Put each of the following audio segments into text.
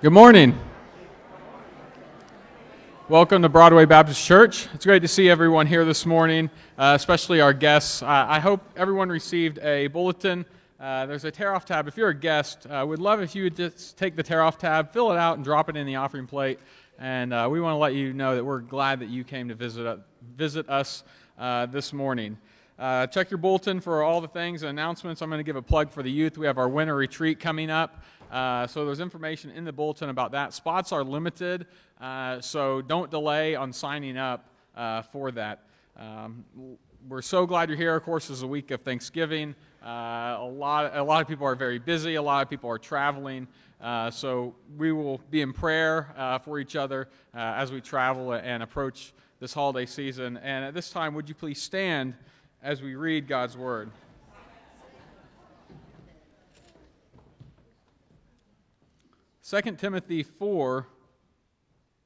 Good morning. Welcome to Broadway Baptist Church. It's great to see everyone here this morning, uh, especially our guests. Uh, I hope everyone received a bulletin. Uh, there's a tear off tab. If you're a guest, uh, we'd love if you would just take the tear off tab, fill it out, and drop it in the offering plate. And uh, we want to let you know that we're glad that you came to visit, uh, visit us this morning. Check your bulletin for all the things and announcements. I'm going to give a plug for the youth. We have our winter retreat coming up. Uh, so there's information in the bulletin about that. Spots are limited, uh, so don't delay on signing up uh, for that. Um, we're so glad you're here. Of course, it's a week of Thanksgiving. Uh, a lot, a lot of people are very busy. A lot of people are traveling. Uh, so we will be in prayer uh, for each other as we travel and approach this holiday season. And at this time, would you please stand as we read God's word? 2 Timothy 4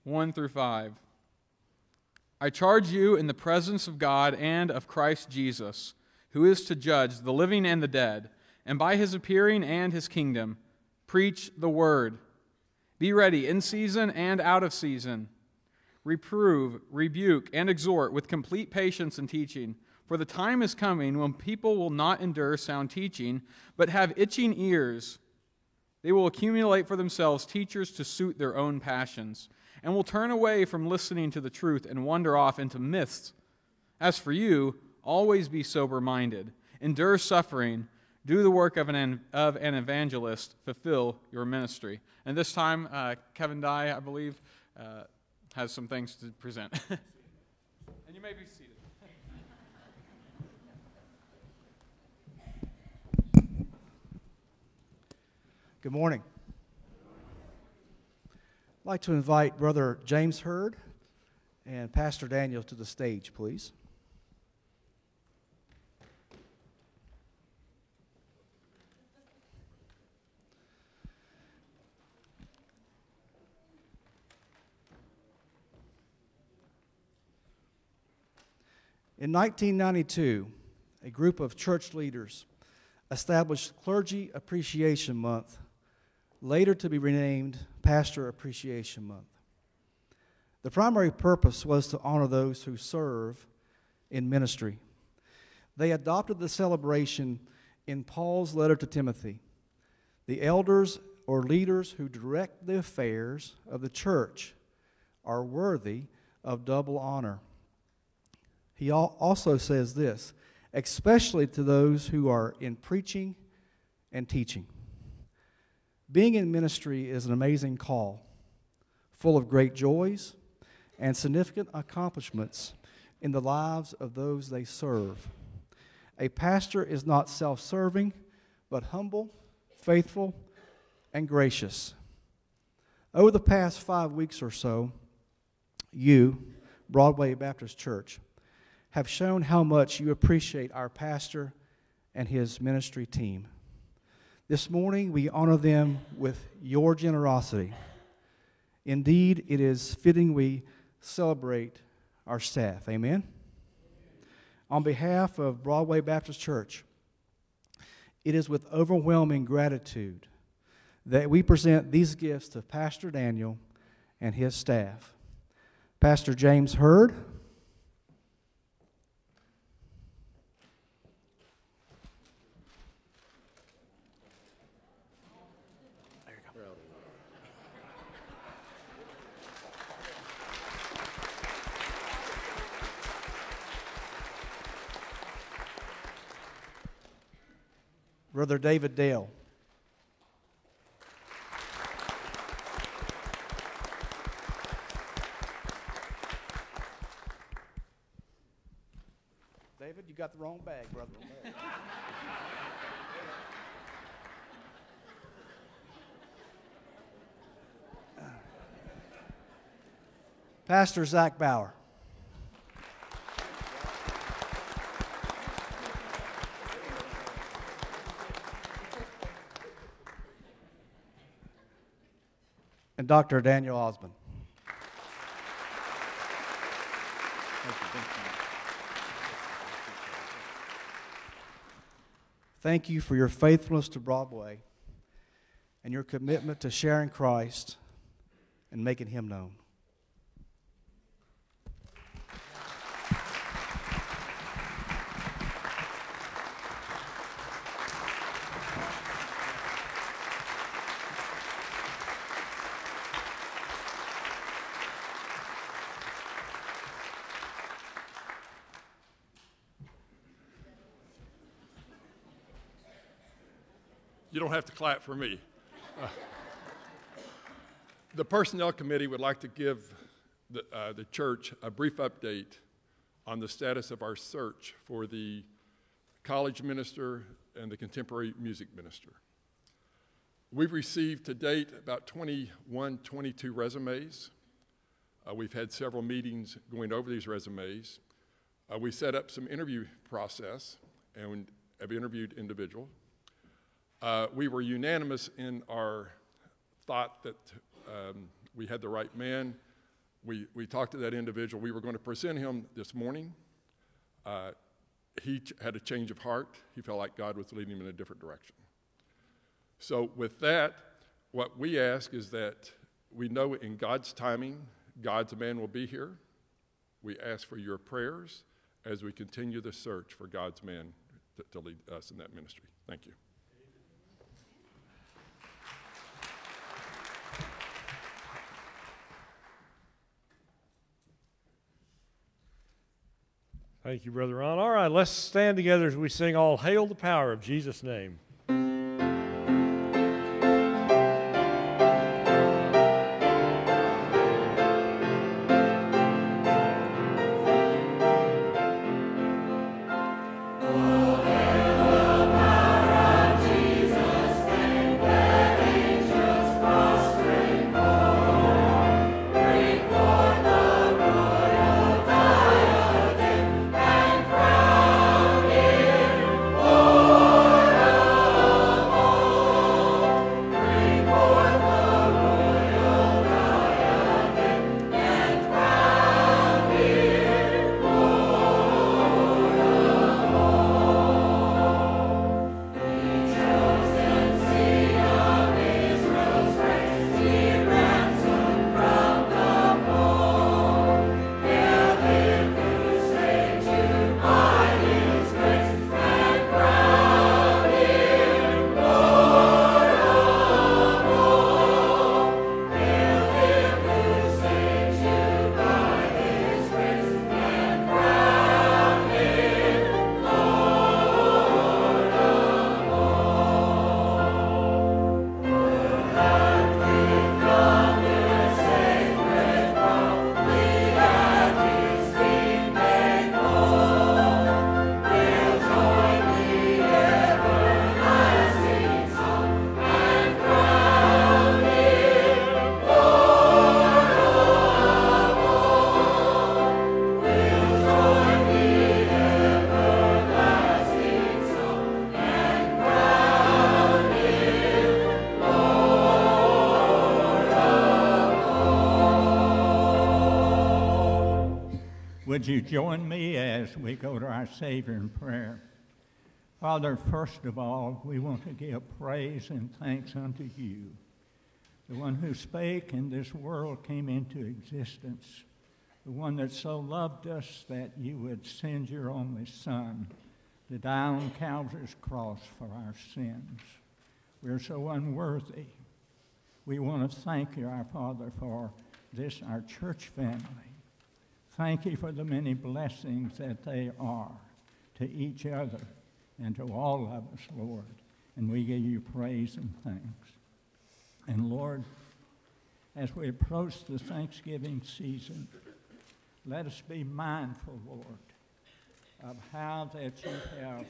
1 through 5. I charge you in the presence of God and of Christ Jesus, who is to judge the living and the dead, and by his appearing and his kingdom, preach the word. Be ready in season and out of season. Reprove, rebuke, and exhort with complete patience and teaching. For the time is coming when people will not endure sound teaching, but have itching ears they will accumulate for themselves teachers to suit their own passions, and will turn away from listening to the truth and wander off into myths. As for you, always be sober minded, endure suffering, do the work of an, of an evangelist, fulfill your ministry. And this time, uh, Kevin Dye, I believe, uh, has some things to present. and you may be seated. Good morning. I'd like to invite Brother James Hurd and Pastor Daniel to the stage, please. In 1992, a group of church leaders established Clergy Appreciation Month later to be renamed Pastor Appreciation Month. The primary purpose was to honor those who serve in ministry. They adopted the celebration in Paul's letter to Timothy. The elders or leaders who direct the affairs of the church are worthy of double honor. He also says this, especially to those who are in preaching and teaching. Being in ministry is an amazing call, full of great joys and significant accomplishments in the lives of those they serve. A pastor is not self serving, but humble, faithful, and gracious. Over the past five weeks or so, you, Broadway Baptist Church, have shown how much you appreciate our pastor and his ministry team. This morning, we honor them with your generosity. Indeed, it is fitting we celebrate our staff. Amen? On behalf of Broadway Baptist Church, it is with overwhelming gratitude that we present these gifts to Pastor Daniel and his staff. Pastor James Hurd, Brother David Dale. David, you got the wrong bag, brother. Pastor Zach Bauer. Dr. Daniel Osmond. Thank you for your faithfulness to Broadway and your commitment to sharing Christ and making Him known. You don't have to clap for me. Uh, the Personnel Committee would like to give the, uh, the church a brief update on the status of our search for the college minister and the contemporary music minister. We've received to date about 21, 22 resumes. Uh, we've had several meetings going over these resumes. Uh, we set up some interview process and have interviewed individuals. Uh, we were unanimous in our thought that um, we had the right man. We, we talked to that individual. We were going to present him this morning. Uh, he ch- had a change of heart. He felt like God was leading him in a different direction. So, with that, what we ask is that we know in God's timing, God's man will be here. We ask for your prayers as we continue the search for God's man to, to lead us in that ministry. Thank you. Thank you, Brother Ron. All right, let's stand together as we sing All Hail the Power of Jesus' name. Would you join me as we go to our Savior in prayer? Father, first of all, we want to give praise and thanks unto you, the one who spake and this world came into existence, the one that so loved us that you would send your only Son to die on Calvary's cross for our sins. We're so unworthy. We want to thank you, our Father, for this, our church family. Thank you for the many blessings that they are to each other and to all of us, Lord. And we give you praise and thanks. And Lord, as we approach the Thanksgiving season, let us be mindful, Lord, of how that you have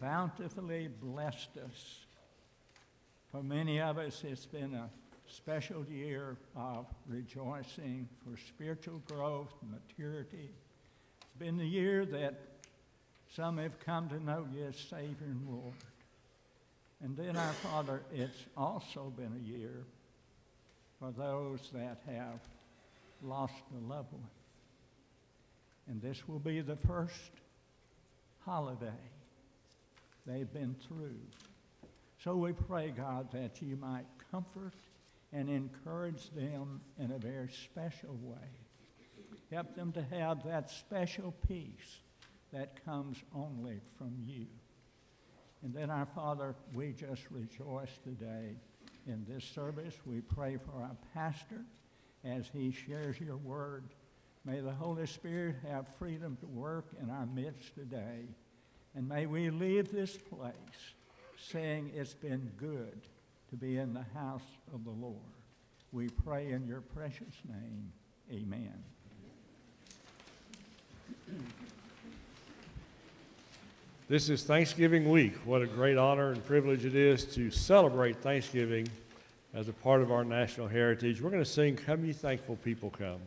bountifully blessed us. For many of us, it's been a special year of rejoicing for spiritual growth, maturity. It's been the year that some have come to know you as Savior and Lord. And then, our Father, it's also been a year for those that have lost a loved one. And this will be the first holiday they've been through. So we pray, God, that you might comfort and encourage them in a very special way. Help them to have that special peace that comes only from you. And then, our Father, we just rejoice today in this service. We pray for our pastor as he shares your word. May the Holy Spirit have freedom to work in our midst today. And may we leave this place saying it's been good to be in the house of the Lord. We pray in your precious name. Amen. This is Thanksgiving week. What a great honor and privilege it is to celebrate Thanksgiving as a part of our national heritage. We're going to sing Come Ye Thankful People Come.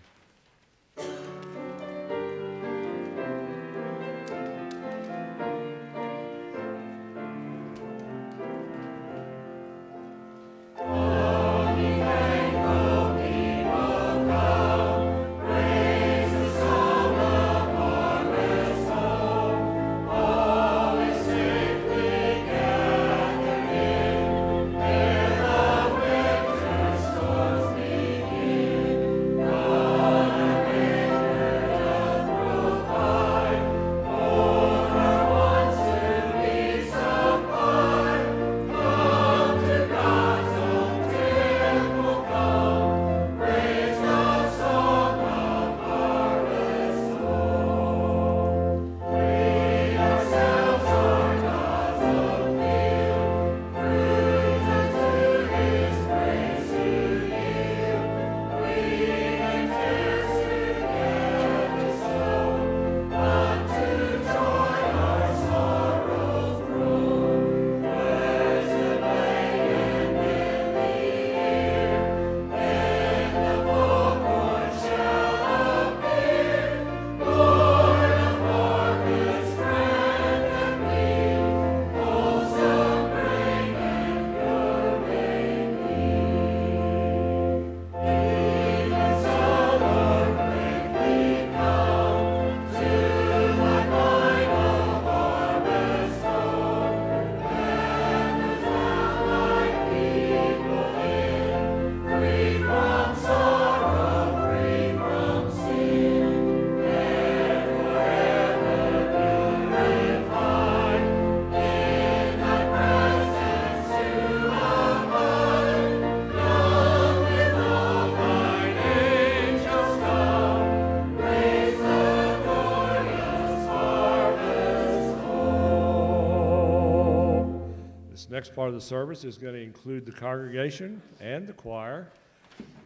Next part of the service is going to include the congregation and the choir,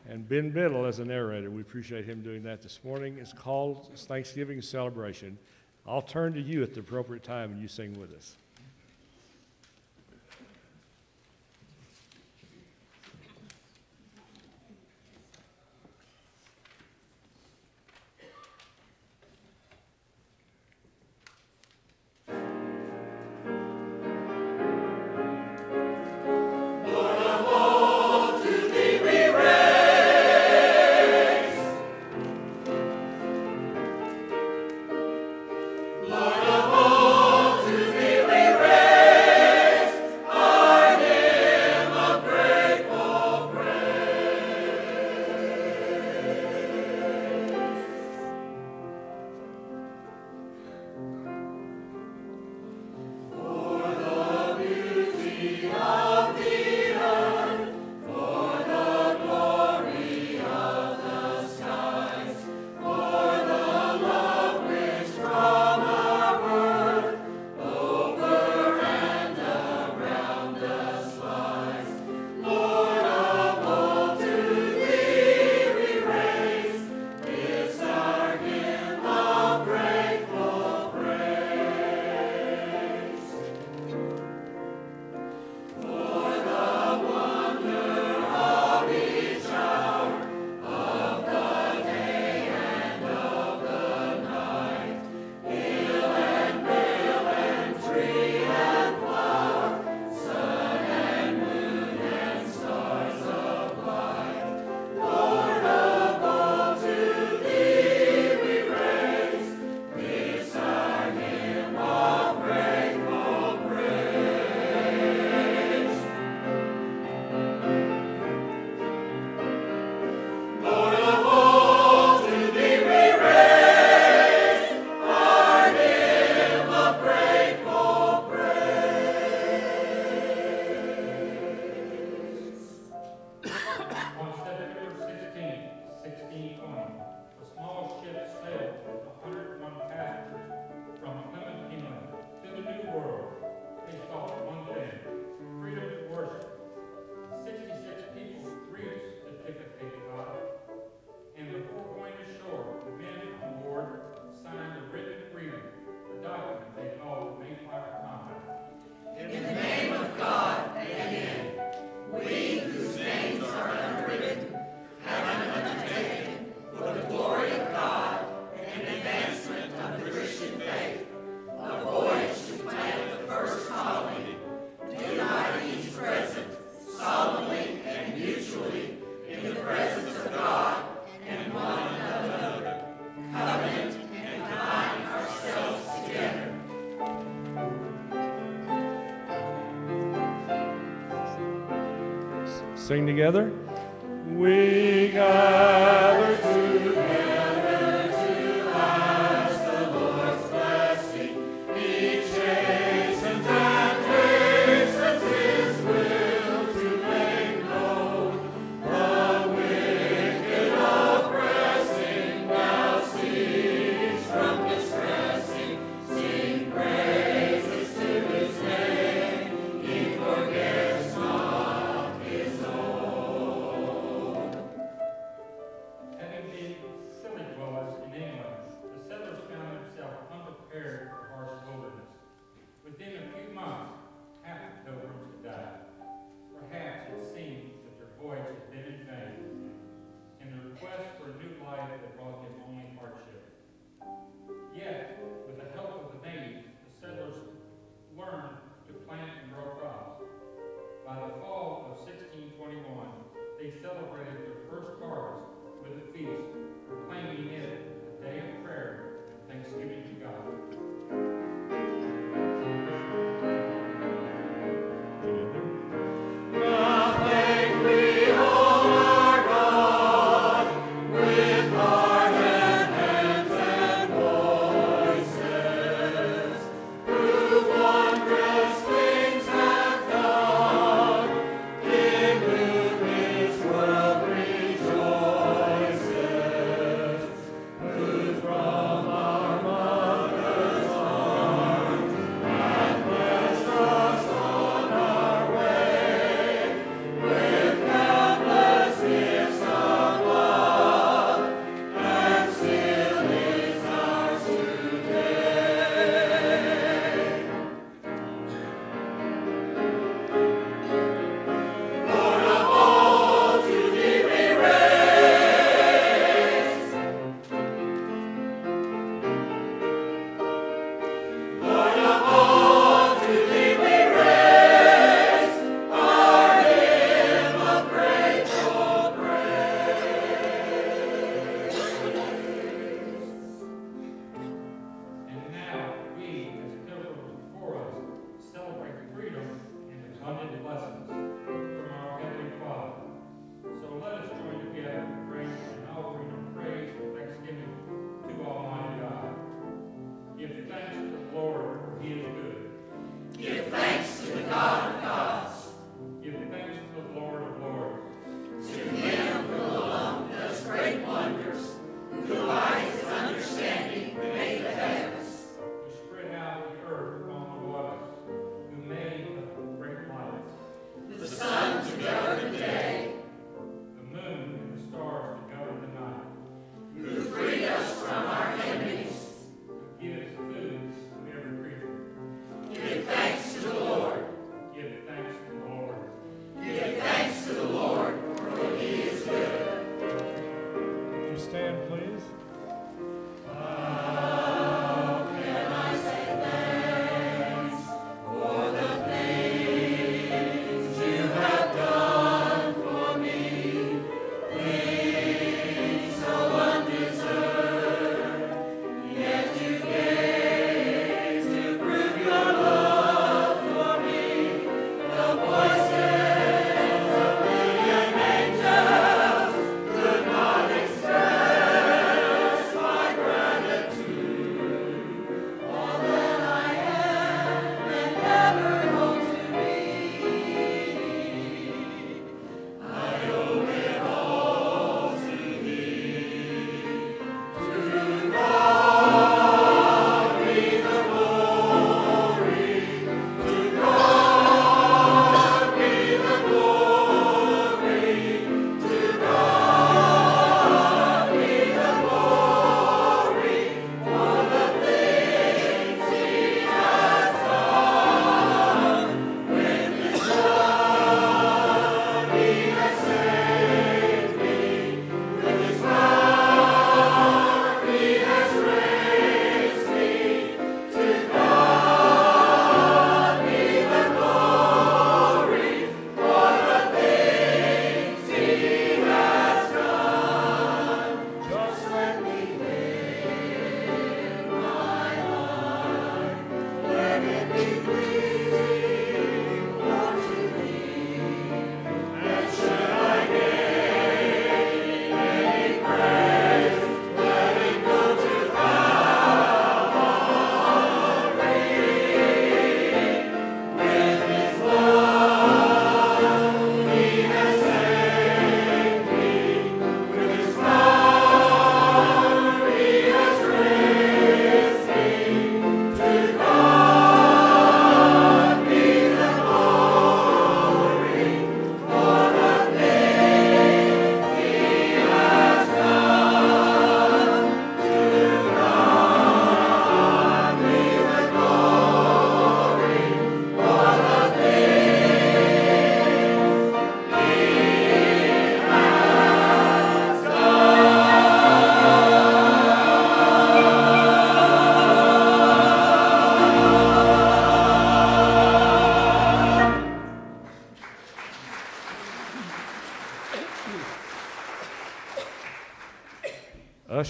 and Ben Biddle as a narrator. We appreciate him doing that this morning. It's called Thanksgiving Celebration. I'll turn to you at the appropriate time and you sing with us. Sing together.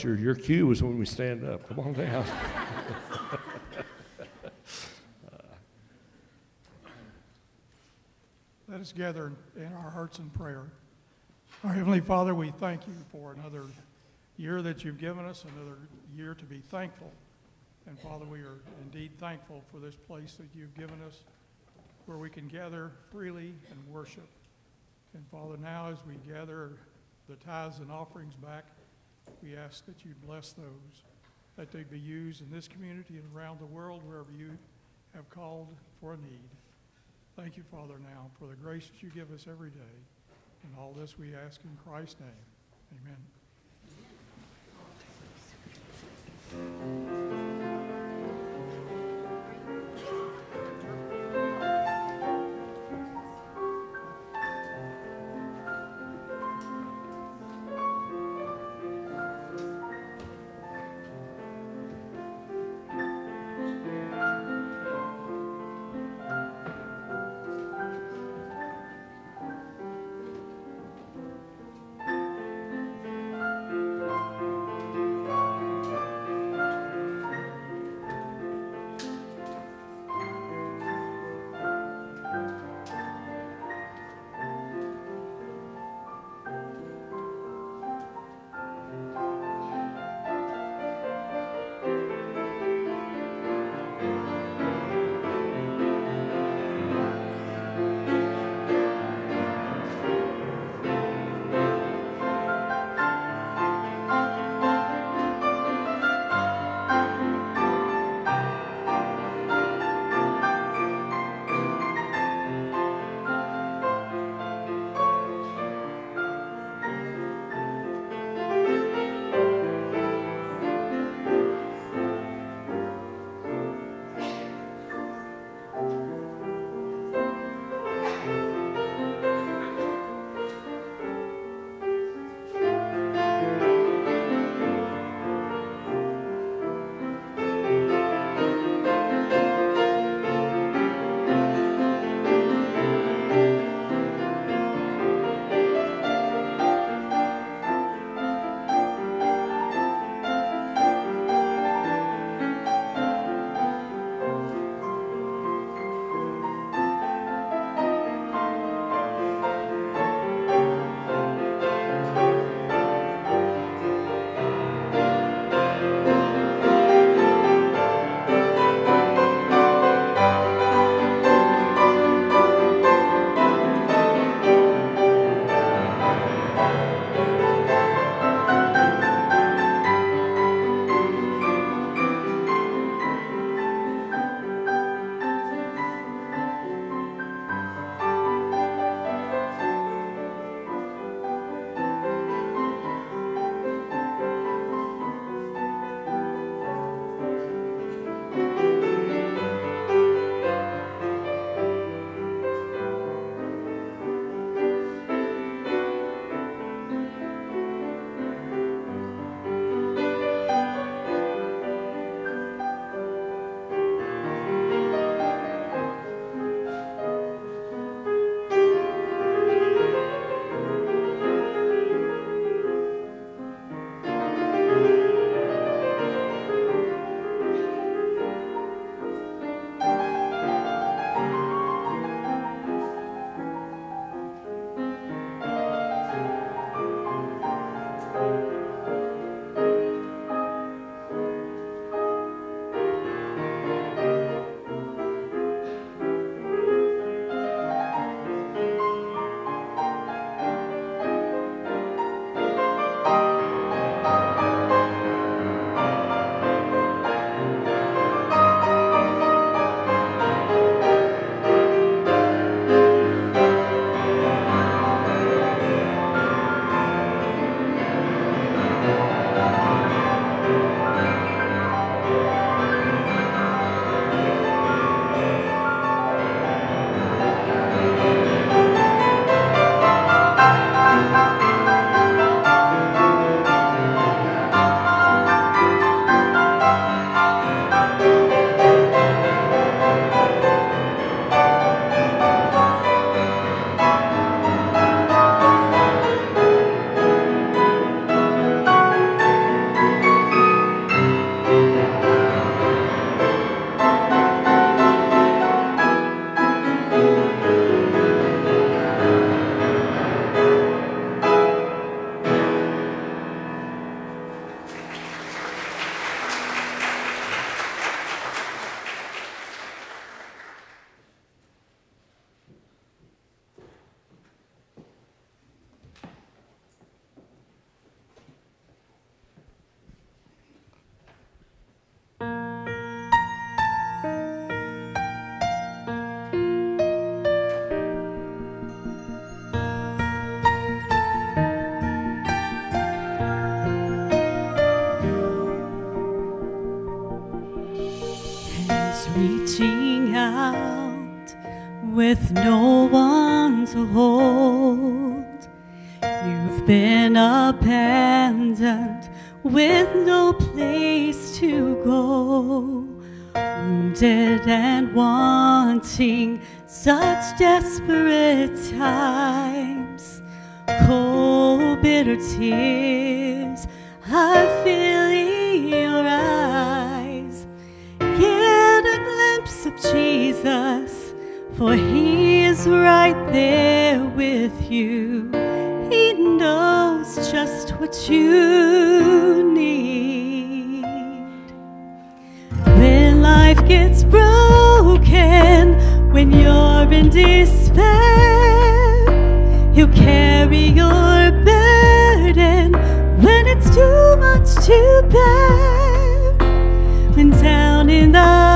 Your cue is when we stand up. Come on down. Let us gather in our hearts in prayer. Our Heavenly Father, we thank you for another year that you've given us, another year to be thankful. And Father, we are indeed thankful for this place that you've given us where we can gather freely and worship. And Father, now as we gather the tithes and offerings back, we ask that you bless those, that they be used in this community and around the world wherever you have called for a need. Thank you, Father, now for the grace that you give us every day. And all this we ask in Christ's name. Amen. When you're in despair, He'll carry your burden when it's too much to bear. When down in the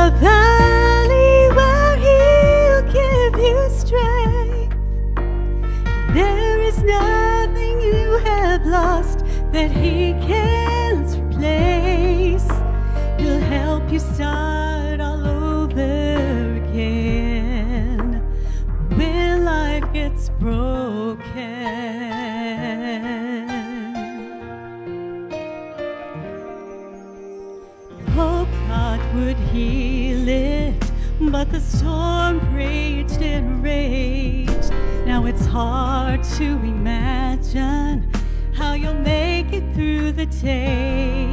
the storm raged and raged. Now it's hard to imagine how you'll make it through the day.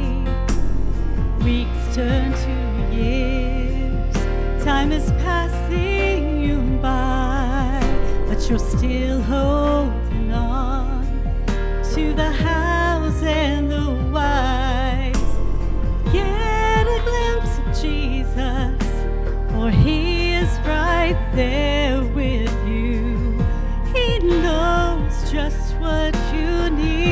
Weeks turn to years, time is passing you by, but you're still holding on to the house and the wives. Get a glimpse of Jesus, for he is right there with you. He knows just what you need.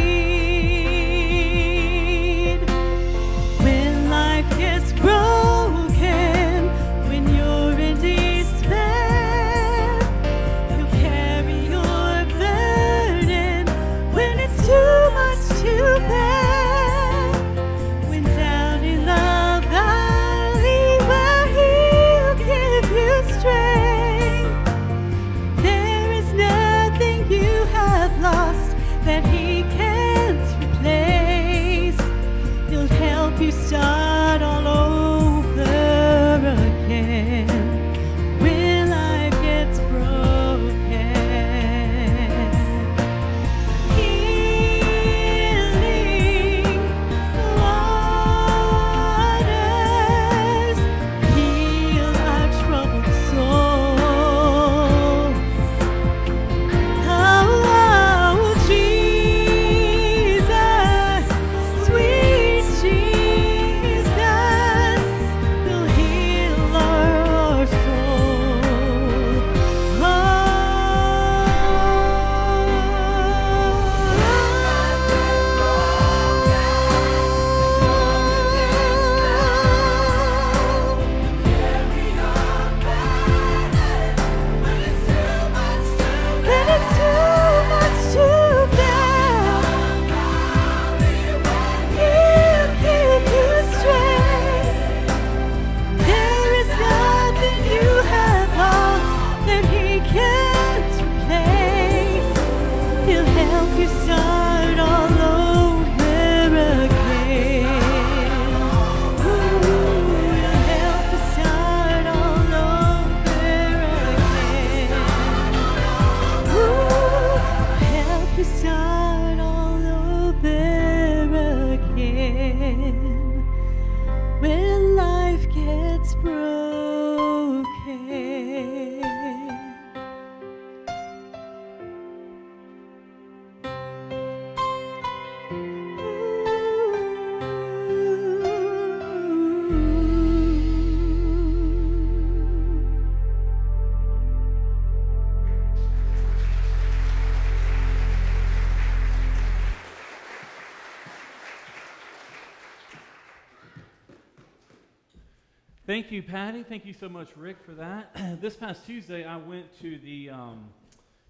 You, Patty. Thank you so much, Rick, for that. this past Tuesday, I went to the um,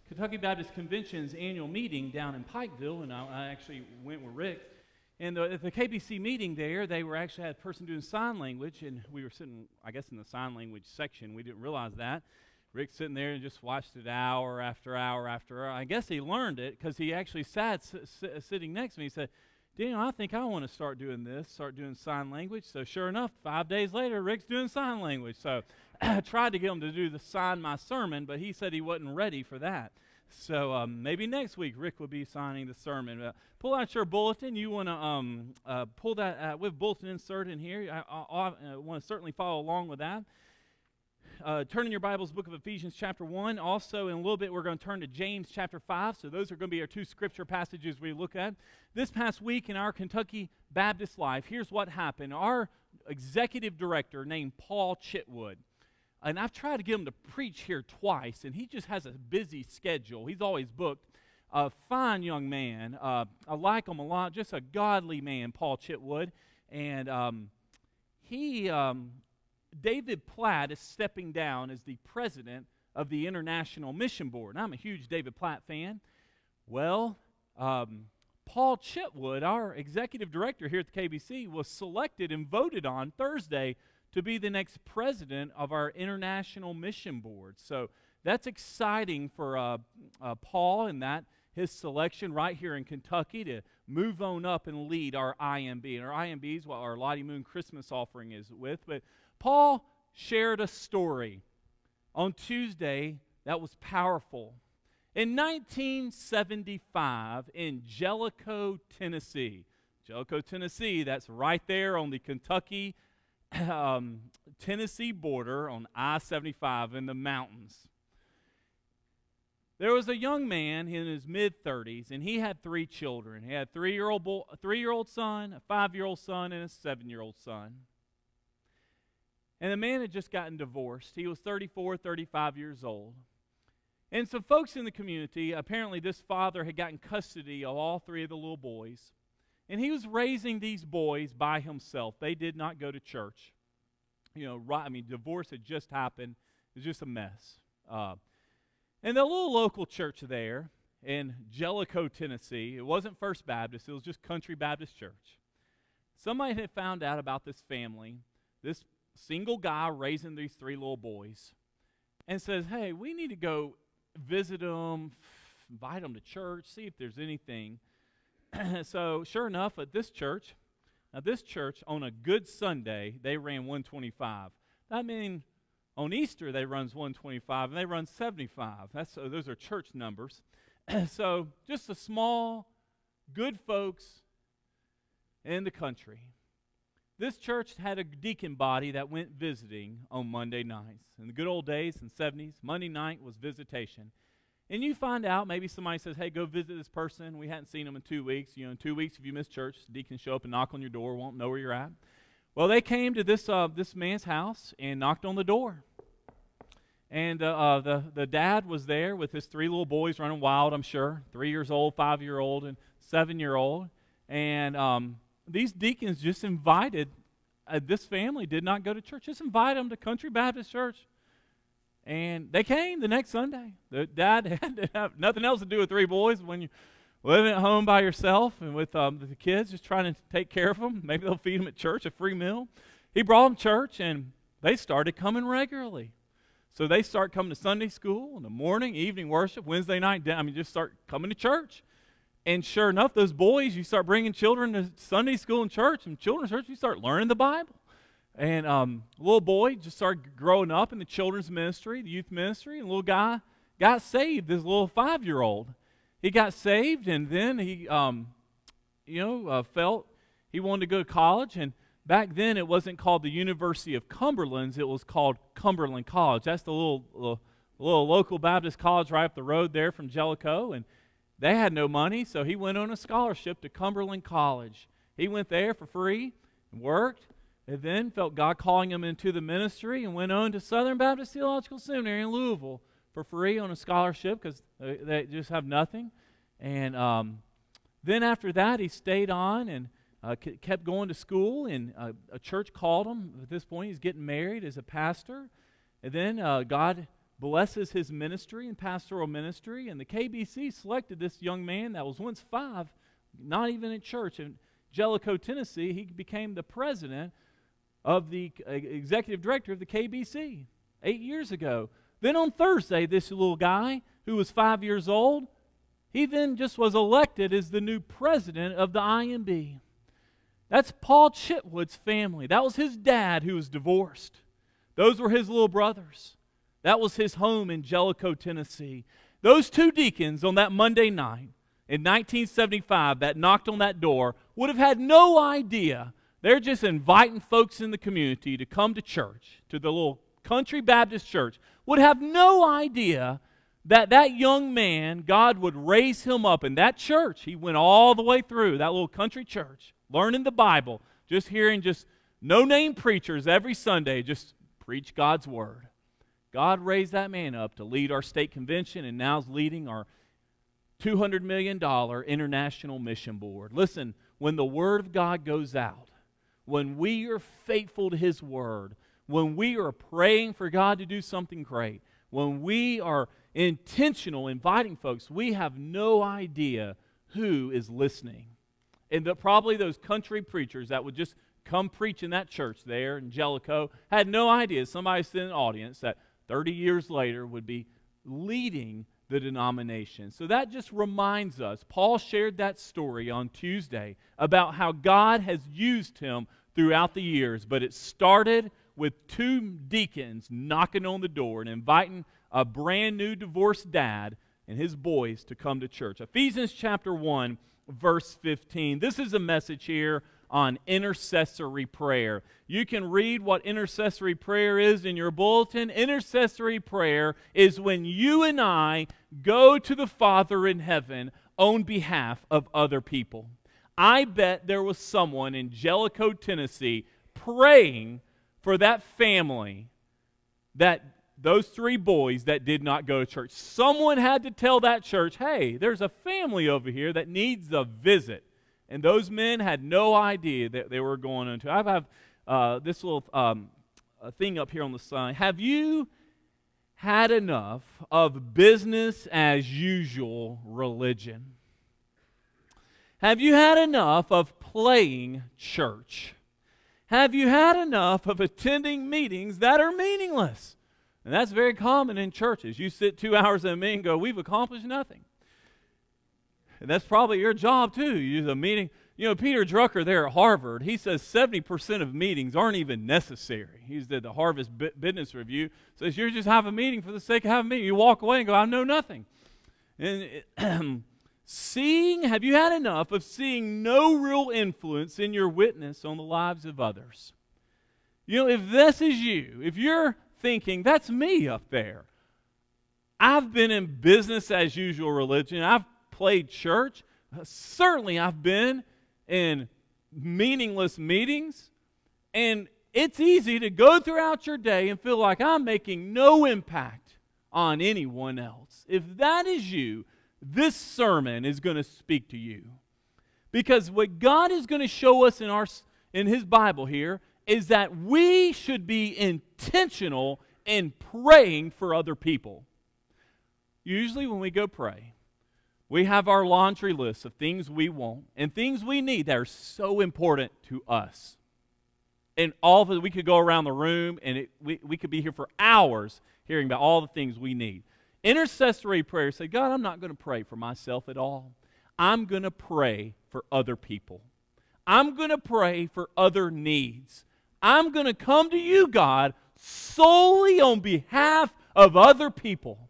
Kentucky Baptist Convention's annual meeting down in Pikeville, and I, I actually went with Rick. And the, at the KBC meeting there, they were actually had a person doing sign language, and we were sitting, I guess, in the sign language section. We didn't realize that. Rick sitting there and just watched it hour after hour after hour. I guess he learned it because he actually sat s- s- sitting next to me. He said, Daniel, I think I want to start doing this, start doing sign language. So sure enough, five days later, Rick's doing sign language. So I tried to get him to do the sign my sermon, but he said he wasn't ready for that. So um, maybe next week Rick will be signing the sermon. Uh, pull out your bulletin. You want to um, uh, pull that uh, with bulletin insert in here. I, I, I want to certainly follow along with that. Uh, turn in your Bibles, book of Ephesians, chapter 1. Also, in a little bit, we're going to turn to James, chapter 5. So, those are going to be our two scripture passages we look at. This past week in our Kentucky Baptist life, here's what happened. Our executive director, named Paul Chitwood, and I've tried to get him to preach here twice, and he just has a busy schedule. He's always booked. A fine young man. Uh, I like him a lot. Just a godly man, Paul Chitwood. And um, he, um, David Platt, is stepping down as the president of the International Mission Board. And I'm a huge David Platt fan. Well, um, Paul Chitwood, our executive director here at the KBC, was selected and voted on Thursday to be the next president of our International Mission Board. So that's exciting for uh, uh, Paul and that his selection right here in Kentucky to move on up and lead our IMB. And our IMB is what our Lottie Moon Christmas offering is with. But Paul shared a story on Tuesday that was powerful. In 1975, in Jellicoe, Tennessee, Jellicoe, Tennessee, that's right there on the Kentucky um, Tennessee border on I 75 in the mountains. There was a young man in his mid 30s, and he had three children. He had a three year old son, a five year old son, and a seven year old son. And the man had just gotten divorced. He was 34, 35 years old. And some folks in the community, apparently, this father had gotten custody of all three of the little boys. And he was raising these boys by himself. They did not go to church. You know, right, I mean, divorce had just happened. It was just a mess. Uh, and the little local church there in Jellicoe, Tennessee, it wasn't First Baptist, it was just Country Baptist Church. Somebody had found out about this family, this single guy raising these three little boys, and says, Hey, we need to go visit them, invite them to church, see if there's anything. so, sure enough, at this church, now this church on a good Sunday, they ran 125. That means on Easter they runs 125 and they run 75. That's so those are church numbers. so just a small, good folks in the country. This church had a deacon body that went visiting on Monday nights. In the good old days in 70s, Monday night was visitation. And you find out, maybe somebody says, hey, go visit this person. We hadn't seen them in two weeks. You know, in two weeks, if you miss church, deacon show up and knock on your door, won't know where you're at. Well, they came to this, uh, this man's house and knocked on the door. And uh, uh, the, the dad was there with his three little boys running wild, I'm sure three years old, five year old, and seven year old. And um, these deacons just invited uh, this family, did not go to church, just invited them to Country Baptist Church. And they came the next Sunday. The dad had have nothing else to do with three boys when you're living at home by yourself and with um, the kids, just trying to take care of them. Maybe they'll feed them at church a free meal. He brought them church, and they started coming regularly. So they start coming to Sunday school in the morning, evening worship, Wednesday night. I mean, just start coming to church. And sure enough, those boys, you start bringing children to Sunday school and church, and children's church, you start learning the Bible. And um, little boy just started growing up in the children's ministry, the youth ministry, and little guy got saved. This little five-year-old, he got saved, and then he, um, you know, uh, felt he wanted to go to college. And back then, it wasn't called the University of Cumberlands; it was called Cumberland College. That's the little, little, little local Baptist college right up the road there from Jellicoe, and they had no money, so he went on a scholarship to Cumberland College. He went there for free and worked and then felt God calling him into the ministry and went on to Southern Baptist Theological Seminary in Louisville for free on a scholarship because they just have nothing. And um, then after that, he stayed on and uh, kept going to school, and uh, a church called him. At this point, he's getting married as a pastor. And then uh, God blesses his ministry and pastoral ministry, and the KBC selected this young man that was once five, not even in church. In Jellicoe, Tennessee, he became the president of the executive director of the KBC eight years ago. Then on Thursday, this little guy who was five years old, he then just was elected as the new president of the IMB. That's Paul Chitwood's family. That was his dad who was divorced. Those were his little brothers. That was his home in Jellicoe, Tennessee. Those two deacons on that Monday night in 1975 that knocked on that door would have had no idea. They're just inviting folks in the community to come to church, to the little country Baptist church, would have no idea that that young man, God would raise him up in that church. He went all the way through that little country church, learning the Bible, just hearing just no name preachers every Sunday, just preach God's word. God raised that man up to lead our state convention and now is leading our $200 million international mission board. Listen, when the word of God goes out, when we are faithful to his word, when we are praying for God to do something great, when we are intentional inviting folks, we have no idea who is listening. And the, probably those country preachers that would just come preach in that church there in Jellicoe had no idea somebody's in an audience that 30 years later would be leading the denomination. So that just reminds us. Paul shared that story on Tuesday about how God has used him throughout the years, but it started with two deacons knocking on the door and inviting a brand new divorced dad and his boys to come to church. Ephesians chapter 1, verse 15. This is a message here on intercessory prayer. You can read what intercessory prayer is in your bulletin. Intercessory prayer is when you and I go to the Father in heaven on behalf of other people. I bet there was someone in Jellicoe, Tennessee, praying for that family that those three boys that did not go to church. Someone had to tell that church, hey, there's a family over here that needs a visit. And those men had no idea that they were going into. I have uh, this little um, thing up here on the side. Have you had enough of business as usual religion? Have you had enough of playing church? Have you had enough of attending meetings that are meaningless? And that's very common in churches. You sit two hours in a meeting and go, We've accomplished nothing. And that's probably your job too. You use a meeting. You know, Peter Drucker there at Harvard, he says 70% of meetings aren't even necessary. He's the, the Harvard Business Review. Says you just have a meeting for the sake of having a meeting. You walk away and go, I know nothing. And seeing, have you had enough of seeing no real influence in your witness on the lives of others? You know, if this is you, if you're thinking, that's me up there. I've been in business as usual religion. I've played church. Uh, certainly, I've been in meaningless meetings. And it's easy to go throughout your day and feel like I'm making no impact on anyone else. If that is you, this sermon is going to speak to you. Because what God is going to show us in, our, in His Bible here is that we should be intentional in praying for other people. Usually, when we go pray, we have our laundry list of things we want and things we need that are so important to us. And all of it, we could go around the room and it, we, we could be here for hours hearing about all the things we need. Intercessory prayer say, God, I'm not going to pray for myself at all. I'm going to pray for other people. I'm going to pray for other needs. I'm going to come to you, God, solely on behalf of other people.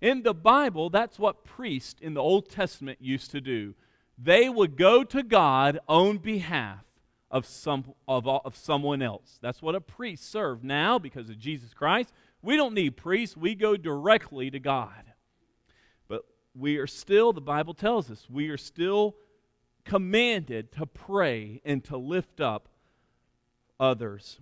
In the Bible, that's what priests in the Old Testament used to do. They would go to God on behalf of, some, of, of someone else. That's what a priest served. Now, because of Jesus Christ, we don't need priests. We go directly to God. But we are still, the Bible tells us, we are still commanded to pray and to lift up others.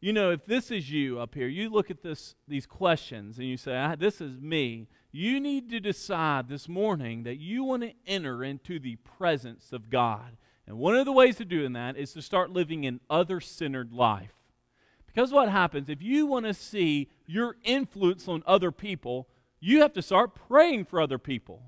You know, if this is you up here, you look at this, these questions and you say, ah, This is me. You need to decide this morning that you want to enter into the presence of God. And one of the ways of doing that is to start living an other centered life. Because what happens, if you want to see your influence on other people, you have to start praying for other people.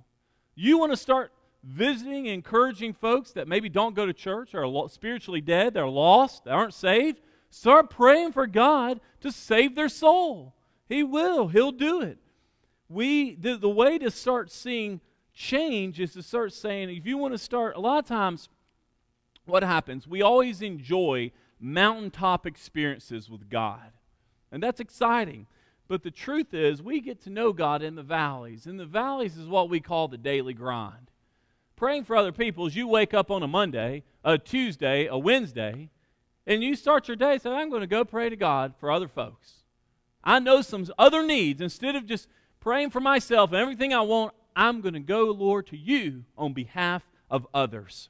You want to start visiting, encouraging folks that maybe don't go to church, or are spiritually dead, they're lost, they aren't saved. Start praying for God to save their soul. He will. He'll do it. We the, the way to start seeing change is to start saying if you want to start a lot of times what happens? We always enjoy mountaintop experiences with God. And that's exciting. But the truth is, we get to know God in the valleys. And the valleys is what we call the daily grind. Praying for other people is you wake up on a Monday, a Tuesday, a Wednesday, and you start your day saying, I'm going to go pray to God for other folks. I know some other needs. Instead of just praying for myself and everything I want, I'm going to go, Lord, to you on behalf of others.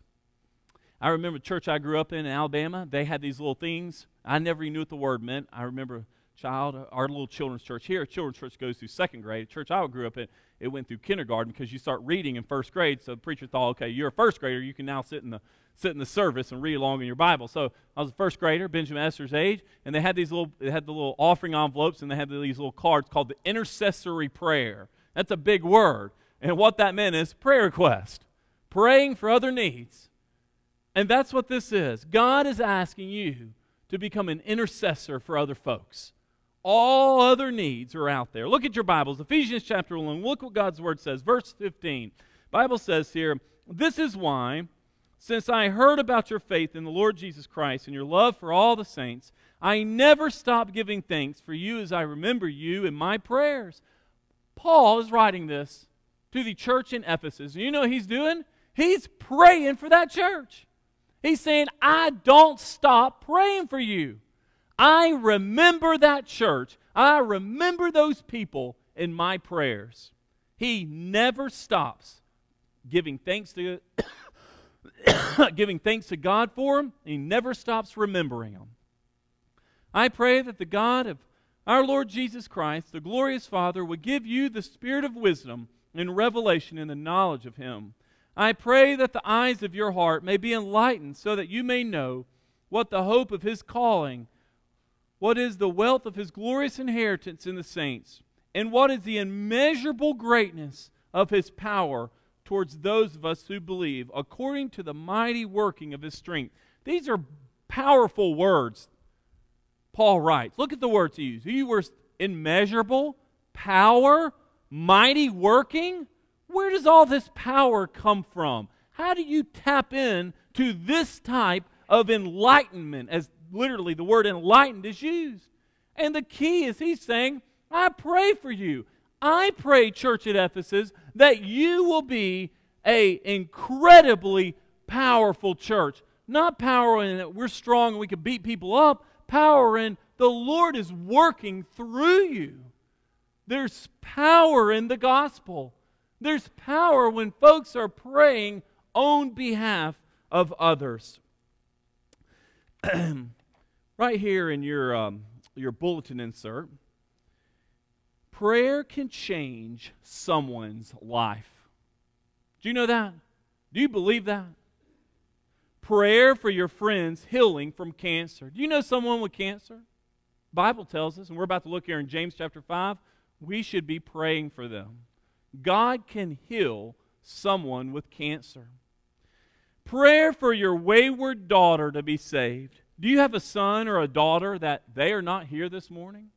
I remember church I grew up in in Alabama. They had these little things. I never knew what the word meant. I remember child, our little children's church here, children's church goes through second grade. church I grew up in, it went through kindergarten because you start reading in first grade. So the preacher thought, okay, you're a first grader, you can now sit in the sit in the service and read along in your Bible. So I was a first grader, Benjamin Esther's age, and they had these little they had the little offering envelopes and they had these little cards called the intercessory prayer. That's a big word. And what that meant is prayer request. Praying for other needs. And that's what this is. God is asking you to become an intercessor for other folks. All other needs are out there. Look at your Bibles. Ephesians chapter 1. Look what God's word says. Verse 15. Bible says here, "This is why since I heard about your faith in the Lord Jesus Christ and your love for all the saints, I never stop giving thanks for you as I remember you in my prayers." Paul is writing this to the church in Ephesus. You know what he's doing? He's praying for that church. He's saying, I don't stop praying for you. I remember that church. I remember those people in my prayers. He never stops giving thanks to giving thanks to God for them. He never stops remembering them. I pray that the God of our Lord Jesus Christ, the glorious Father, would give you the spirit of wisdom and revelation in the knowledge of him I pray that the eyes of your heart may be enlightened so that you may know what the hope of his calling, what is the wealth of his glorious inheritance in the saints, and what is the immeasurable greatness of his power towards those of us who believe, according to the mighty working of his strength. These are powerful words. Paul writes. Look at the words he used. He was immeasurable, power, mighty working. Where does all this power come from? How do you tap in to this type of enlightenment, as literally the word enlightened is used? And the key is he's saying, I pray for you. I pray, church at Ephesus, that you will be a incredibly powerful church. Not power in that we're strong and we can beat people up, power in the Lord is working through you. There's power in the gospel. There's power when folks are praying on behalf of others. right here in your, um, your bulletin insert, prayer can change someone's life. Do you know that? Do you believe that? Prayer for your friends healing from cancer. Do you know someone with cancer? Bible tells us, and we're about to look here in James chapter 5, we should be praying for them. God can heal someone with cancer. Prayer for your wayward daughter to be saved. Do you have a son or a daughter that they are not here this morning?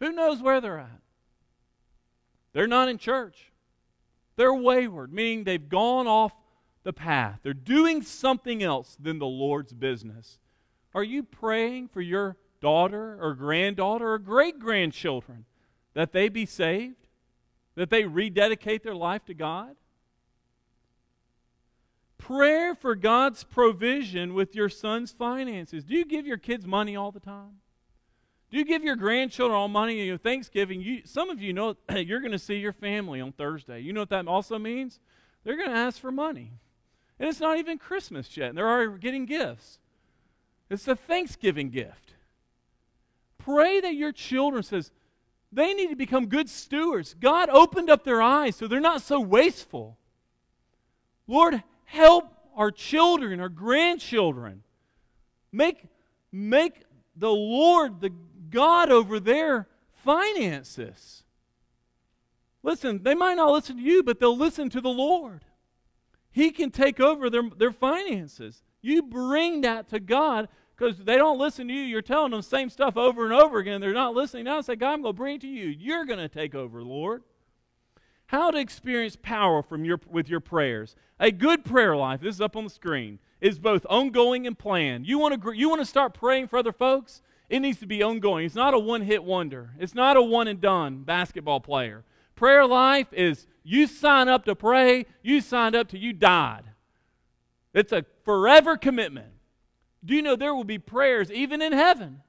Who knows where they're at? They're not in church. They're wayward, meaning they've gone off the path. They're doing something else than the Lord's business. Are you praying for your daughter or granddaughter or great grandchildren that they be saved? that they rededicate their life to God? Prayer for God's provision with your son's finances. Do you give your kids money all the time? Do you give your grandchildren all money? Know, Thanksgiving, you, some of you know you're going to see your family on Thursday. You know what that also means? They're going to ask for money. And it's not even Christmas yet, and they're already getting gifts. It's a Thanksgiving gift. Pray that your children says, they need to become good stewards. God opened up their eyes so they're not so wasteful. Lord, help our children, our grandchildren. Make, make the Lord the God over their finances. Listen, they might not listen to you, but they'll listen to the Lord. He can take over their, their finances. You bring that to God because they don't listen to you. You're telling them the same stuff over and over again. They're not listening. Now I say, God, I'm going to bring it to you. You're going to take over, Lord. How to experience power from your, with your prayers. A good prayer life, this is up on the screen, is both ongoing and planned. You want to, you want to start praying for other folks? It needs to be ongoing. It's not a one hit wonder, it's not a one and done basketball player. Prayer life is you sign up to pray, you signed up till you died. It's a forever commitment. Do you know there will be prayers even in heaven?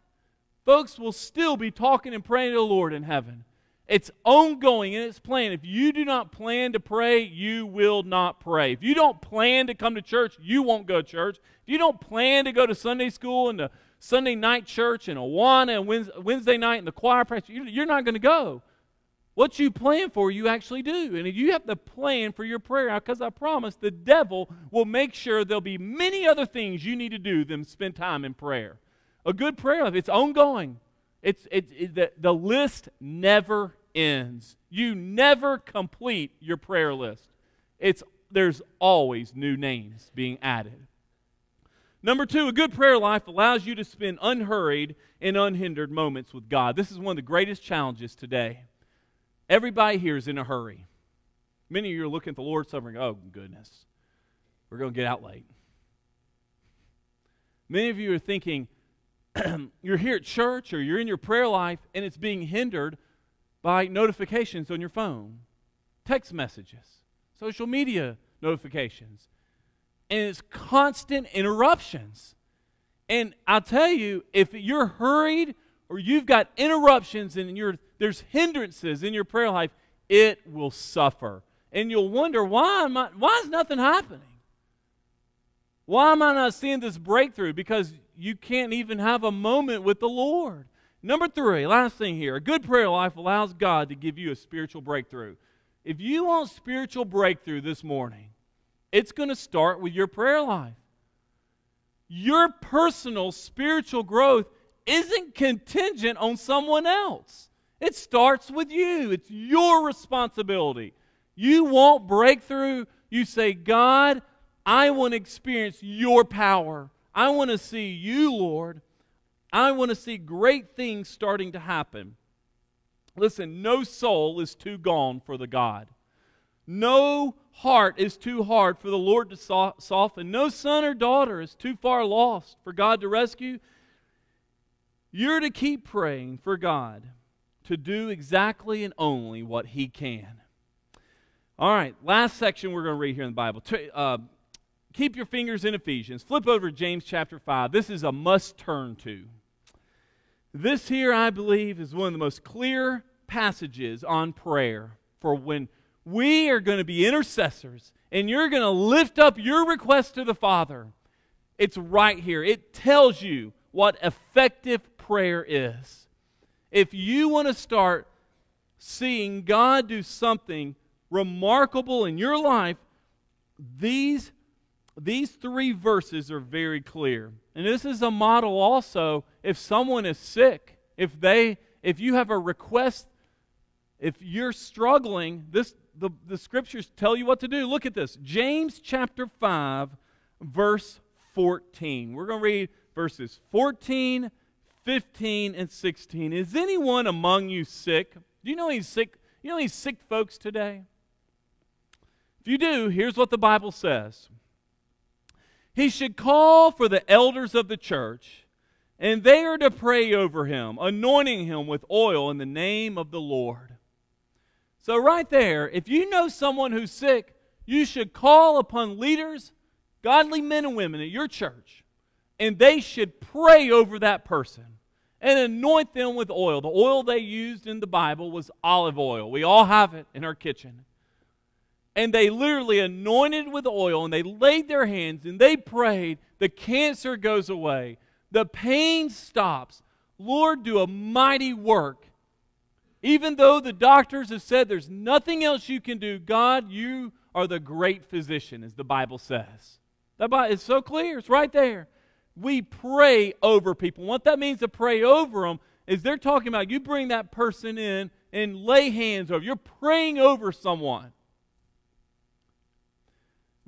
Folks will still be talking and praying to the Lord in heaven. It's ongoing and it's planned. If you do not plan to pray, you will not pray. If you don't plan to come to church, you won't go to church. If you don't plan to go to Sunday school and to Sunday night church and Awana and Wednesday night and the choir practice, you're not going to go. What you plan for, you actually do. And you have to plan for your prayer because I promise the devil will make sure there'll be many other things you need to do than spend time in prayer. A good prayer life, it's ongoing. It's, it, it, the, the list never ends. You never complete your prayer list. It's, there's always new names being added. Number two, a good prayer life allows you to spend unhurried and unhindered moments with God. This is one of the greatest challenges today. Everybody here is in a hurry. Many of you are looking at the Lord's suffering. Oh, goodness, we're going to get out late. Many of you are thinking, you're here at church or you're in your prayer life and it's being hindered by notifications on your phone, text messages, social media notifications, and it's constant interruptions. And I'll tell you, if you're hurried or you've got interruptions and you're, there's hindrances in your prayer life, it will suffer. And you'll wonder, why, am I, why is nothing happening? Why am I not seeing this breakthrough? Because you can't even have a moment with the Lord. Number three, last thing here a good prayer life allows God to give you a spiritual breakthrough. If you want spiritual breakthrough this morning, it's going to start with your prayer life. Your personal spiritual growth isn't contingent on someone else. It starts with you. It's your responsibility. You want breakthrough, you say, God, I want to experience your power. I want to see you, Lord. I want to see great things starting to happen. Listen, no soul is too gone for the God. No heart is too hard for the Lord to so- soften. No son or daughter is too far lost for God to rescue. You're to keep praying for God to do exactly and only what He can. All right, last section we're going to read here in the Bible. Uh, keep your fingers in Ephesians. Flip over James chapter 5. This is a must turn to. This here, I believe, is one of the most clear passages on prayer for when we are going to be intercessors and you're going to lift up your request to the Father. It's right here. It tells you what effective prayer is. If you want to start seeing God do something remarkable in your life, these, these three verses are very clear. And this is a model also if someone is sick, if they if you have a request, if you're struggling, this the, the scriptures tell you what to do. Look at this. James chapter 5, verse 14. We're going to read verses 14, 15, and 16. Is anyone among you sick? Do you know he's sick? You know he's sick folks today? If you do, here's what the Bible says. He should call for the elders of the church, and they are to pray over him, anointing him with oil in the name of the Lord. So, right there, if you know someone who's sick, you should call upon leaders, godly men and women at your church, and they should pray over that person and anoint them with oil. The oil they used in the Bible was olive oil. We all have it in our kitchen. And they literally anointed with oil and they laid their hands and they prayed. The cancer goes away, the pain stops. Lord, do a mighty work even though the doctors have said there's nothing else you can do, God, you are the great physician, as the Bible says. That is so clear. It's right there. We pray over people. What that means to pray over them is they're talking about you bring that person in and lay hands over. You're praying over someone.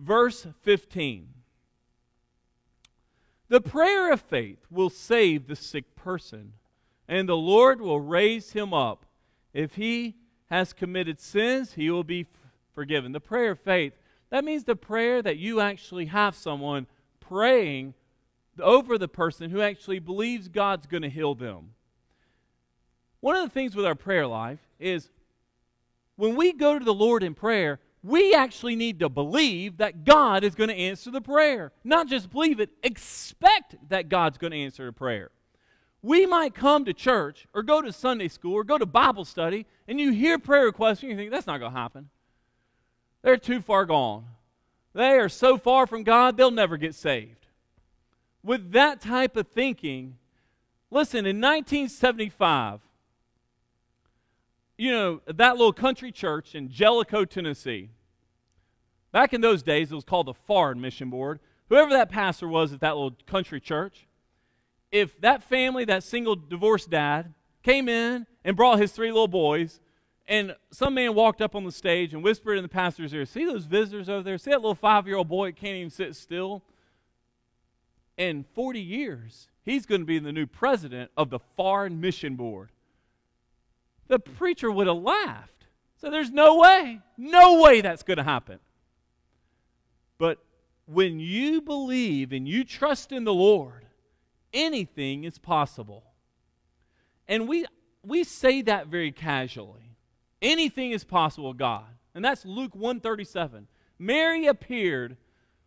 Verse 15. The prayer of faith will save the sick person, and the Lord will raise him up. If he has committed sins, he will be forgiven. The prayer of faith, that means the prayer that you actually have someone praying over the person who actually believes God's going to heal them. One of the things with our prayer life is when we go to the Lord in prayer, we actually need to believe that God is going to answer the prayer. Not just believe it, expect that God's going to answer the prayer. We might come to church or go to Sunday school or go to Bible study and you hear prayer requests and you think, that's not going to happen. They're too far gone. They are so far from God, they'll never get saved. With that type of thinking, listen, in 1975, you know, that little country church in Jellicoe, Tennessee, back in those days, it was called the Foreign Mission Board. Whoever that pastor was at that little country church, if that family, that single divorced dad, came in and brought his three little boys, and some man walked up on the stage and whispered in the pastor's ear, See those visitors over there? See that little five year old boy can't even sit still? In 40 years, he's going to be the new president of the Foreign Mission Board the preacher would have laughed. So there's no way, no way that's going to happen. But when you believe and you trust in the Lord, anything is possible. And we we say that very casually. Anything is possible God. And that's Luke 137. Mary appeared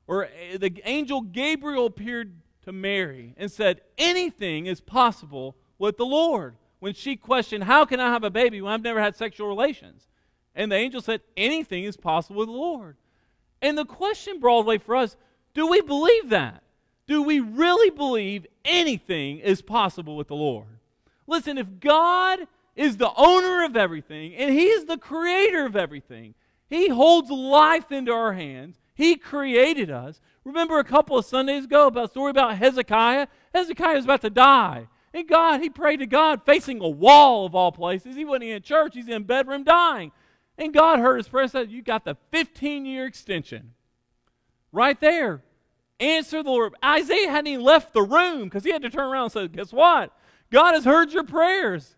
or eh, the angel Gabriel appeared to Mary and said, "Anything is possible with the Lord." When she questioned, How can I have a baby when I've never had sexual relations? And the angel said, Anything is possible with the Lord. And the question, Broadway, for us do we believe that? Do we really believe anything is possible with the Lord? Listen, if God is the owner of everything and He's the creator of everything, He holds life into our hands, He created us. Remember a couple of Sundays ago about a story about Hezekiah? Hezekiah was about to die. And God, he prayed to God facing a wall of all places. He wasn't in church, he's in bedroom dying. And God heard his prayer and said, You got the 15 year extension. Right there. Answer the Lord. Isaiah hadn't even left the room because he had to turn around and say, Guess what? God has heard your prayers.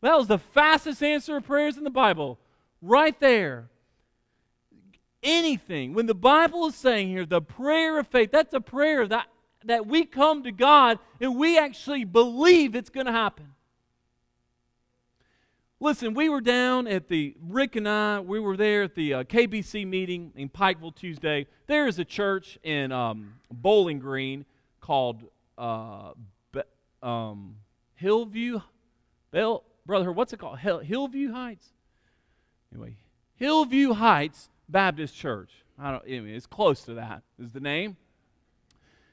That was the fastest answer of prayers in the Bible. Right there. Anything. When the Bible is saying here, the prayer of faith, that's a prayer that that we come to God and we actually believe it's going to happen. Listen, we were down at the, Rick and I, we were there at the uh, KBC meeting in Pikeville Tuesday. There is a church in um, Bowling Green called uh, Be- um, Hillvue, Bell, brother, what's it called? Hill, Hillvue Heights? Anyway, Hillvue Heights Baptist Church. I don't, it's close to that, is the name.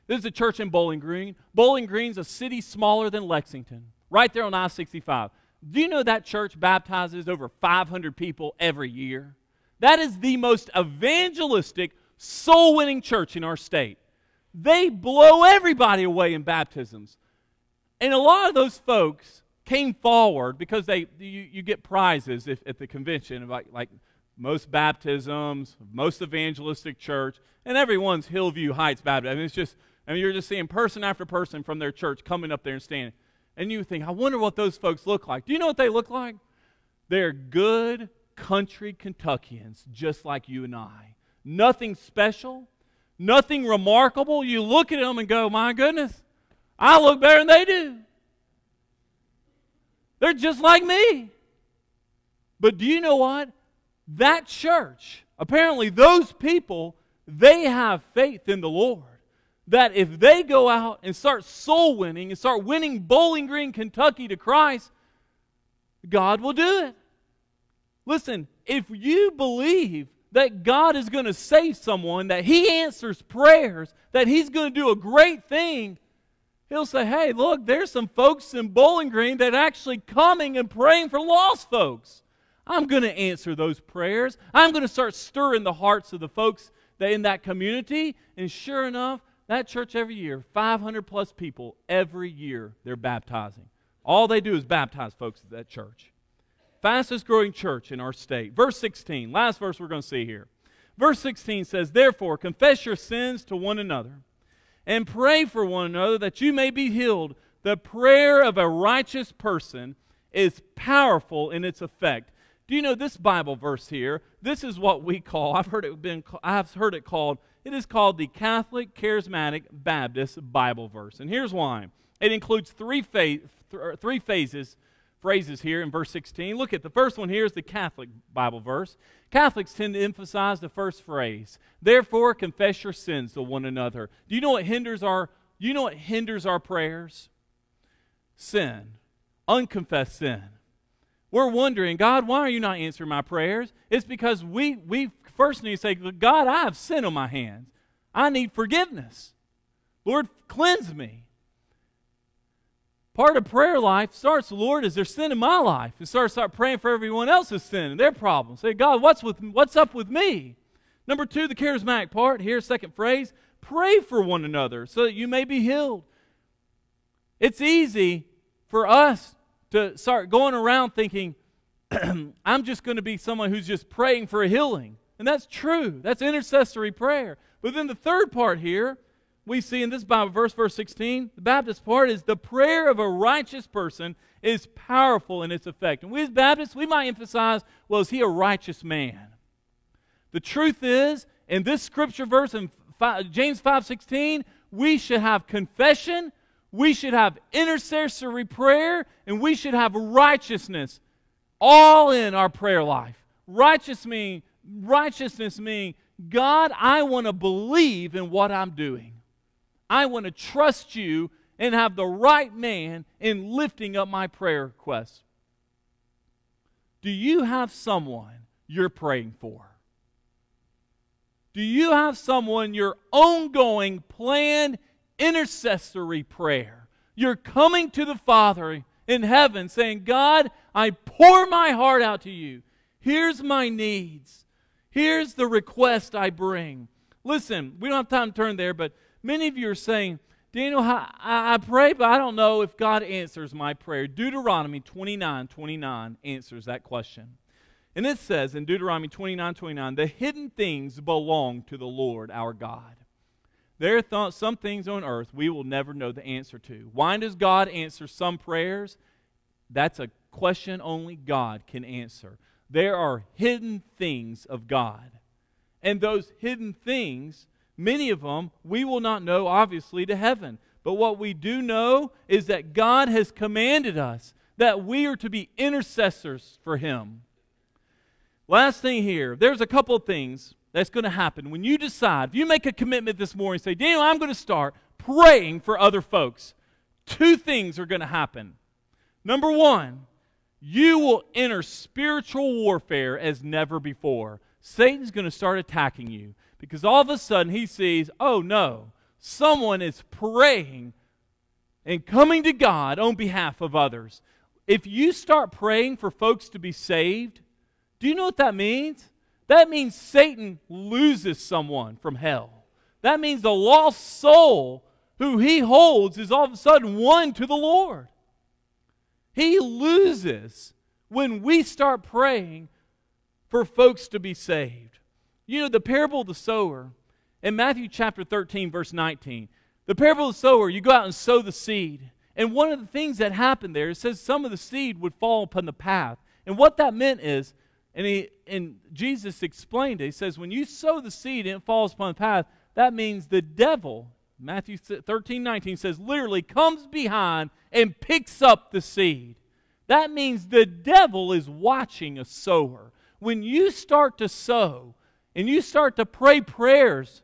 This is a church in Bowling Green. Bowling Green's a city smaller than Lexington, right there on I 65. Do you know that church baptizes over 500 people every year? That is the most evangelistic, soul winning church in our state. They blow everybody away in baptisms. And a lot of those folks came forward because they you, you get prizes if, at the convention, like, like most baptisms, most evangelistic church, and everyone's Hillvue Heights Baptist. I mean, it's just Mean, you're just seeing person after person from their church coming up there and standing. And you think, I wonder what those folks look like. Do you know what they look like? They're good country Kentuckians, just like you and I. Nothing special, nothing remarkable. You look at them and go, my goodness, I look better than they do. They're just like me. But do you know what? That church, apparently, those people, they have faith in the Lord that if they go out and start soul winning and start winning Bowling Green, Kentucky to Christ, God will do it. Listen, if you believe that God is going to save someone, that He answers prayers, that He's going to do a great thing, He'll say, hey, look, there's some folks in Bowling Green that actually coming and praying for lost folks. I'm going to answer those prayers. I'm going to start stirring the hearts of the folks that in that community. And sure enough, that church every year, 500 plus people every year, they're baptizing. All they do is baptize folks at that church. Fastest growing church in our state. Verse 16, last verse we're going to see here. Verse 16 says, Therefore, confess your sins to one another and pray for one another that you may be healed. The prayer of a righteous person is powerful in its effect. Do you know this Bible verse here? This is what we call, I've heard it been I've heard it called, it is called the Catholic Charismatic Baptist Bible verse. And here's why. It includes three, fa- th- three phases phrases here in verse 16. Look at the first one here is the Catholic Bible verse. Catholics tend to emphasize the first phrase. Therefore, confess your sins to one another. Do you know what hinders our you know what hinders our prayers? Sin. Unconfessed sin. We're wondering, God, why are you not answering my prayers? It's because we we first need to say, God, I have sin on my hands. I need forgiveness. Lord, cleanse me. Part of prayer life starts, Lord, is there sin in my life? And start start praying for everyone else's sin and their problems. Say, God, what's with what's up with me? Number two, the charismatic part. Here, second phrase, pray for one another so that you may be healed. It's easy for us to start going around thinking, I'm just going to be someone who's just praying for a healing. And that's true. That's intercessory prayer. But then the third part here we see in this Bible verse, verse 16, the Baptist part is the prayer of a righteous person is powerful in its effect. And we as Baptists, we might emphasize, well, is he a righteous man? The truth is, in this scripture verse in James 5:16, we should have confession, we should have intercessory prayer, and we should have righteousness all in our prayer life. Righteous mean, righteousness means, God, I want to believe in what I'm doing. I want to trust you and have the right man in lifting up my prayer requests. Do you have someone you're praying for? Do you have someone your ongoing planned intercessory prayer? You're coming to the Father in heaven saying, God, I pour my heart out to you. Here's my needs. Here's the request I bring. Listen, we don't have time to turn there, but Many of you are saying, Daniel, I, I pray, but I don't know if God answers my prayer. Deuteronomy 29 29 answers that question. And it says in Deuteronomy 29 29, the hidden things belong to the Lord our God. There are th- some things on earth we will never know the answer to. Why does God answer some prayers? That's a question only God can answer. There are hidden things of God. And those hidden things Many of them we will not know, obviously, to heaven. But what we do know is that God has commanded us that we are to be intercessors for Him. Last thing here, there's a couple of things that's going to happen when you decide, if you make a commitment this morning, say, Daniel, I'm going to start praying for other folks. Two things are going to happen. Number one, you will enter spiritual warfare as never before. Satan's going to start attacking you because all of a sudden he sees, oh no, someone is praying and coming to God on behalf of others. If you start praying for folks to be saved, do you know what that means? That means Satan loses someone from hell. That means the lost soul who he holds is all of a sudden won to the Lord. He loses when we start praying for folks to be saved. You know, the parable of the sower in Matthew chapter 13, verse 19. The parable of the sower, you go out and sow the seed. And one of the things that happened there, it says some of the seed would fall upon the path. And what that meant is, and, he, and Jesus explained it, he says, when you sow the seed and it falls upon the path, that means the devil, Matthew 13, 19 says, literally comes behind and picks up the seed. That means the devil is watching a sower. When you start to sow, and you start to pray prayers,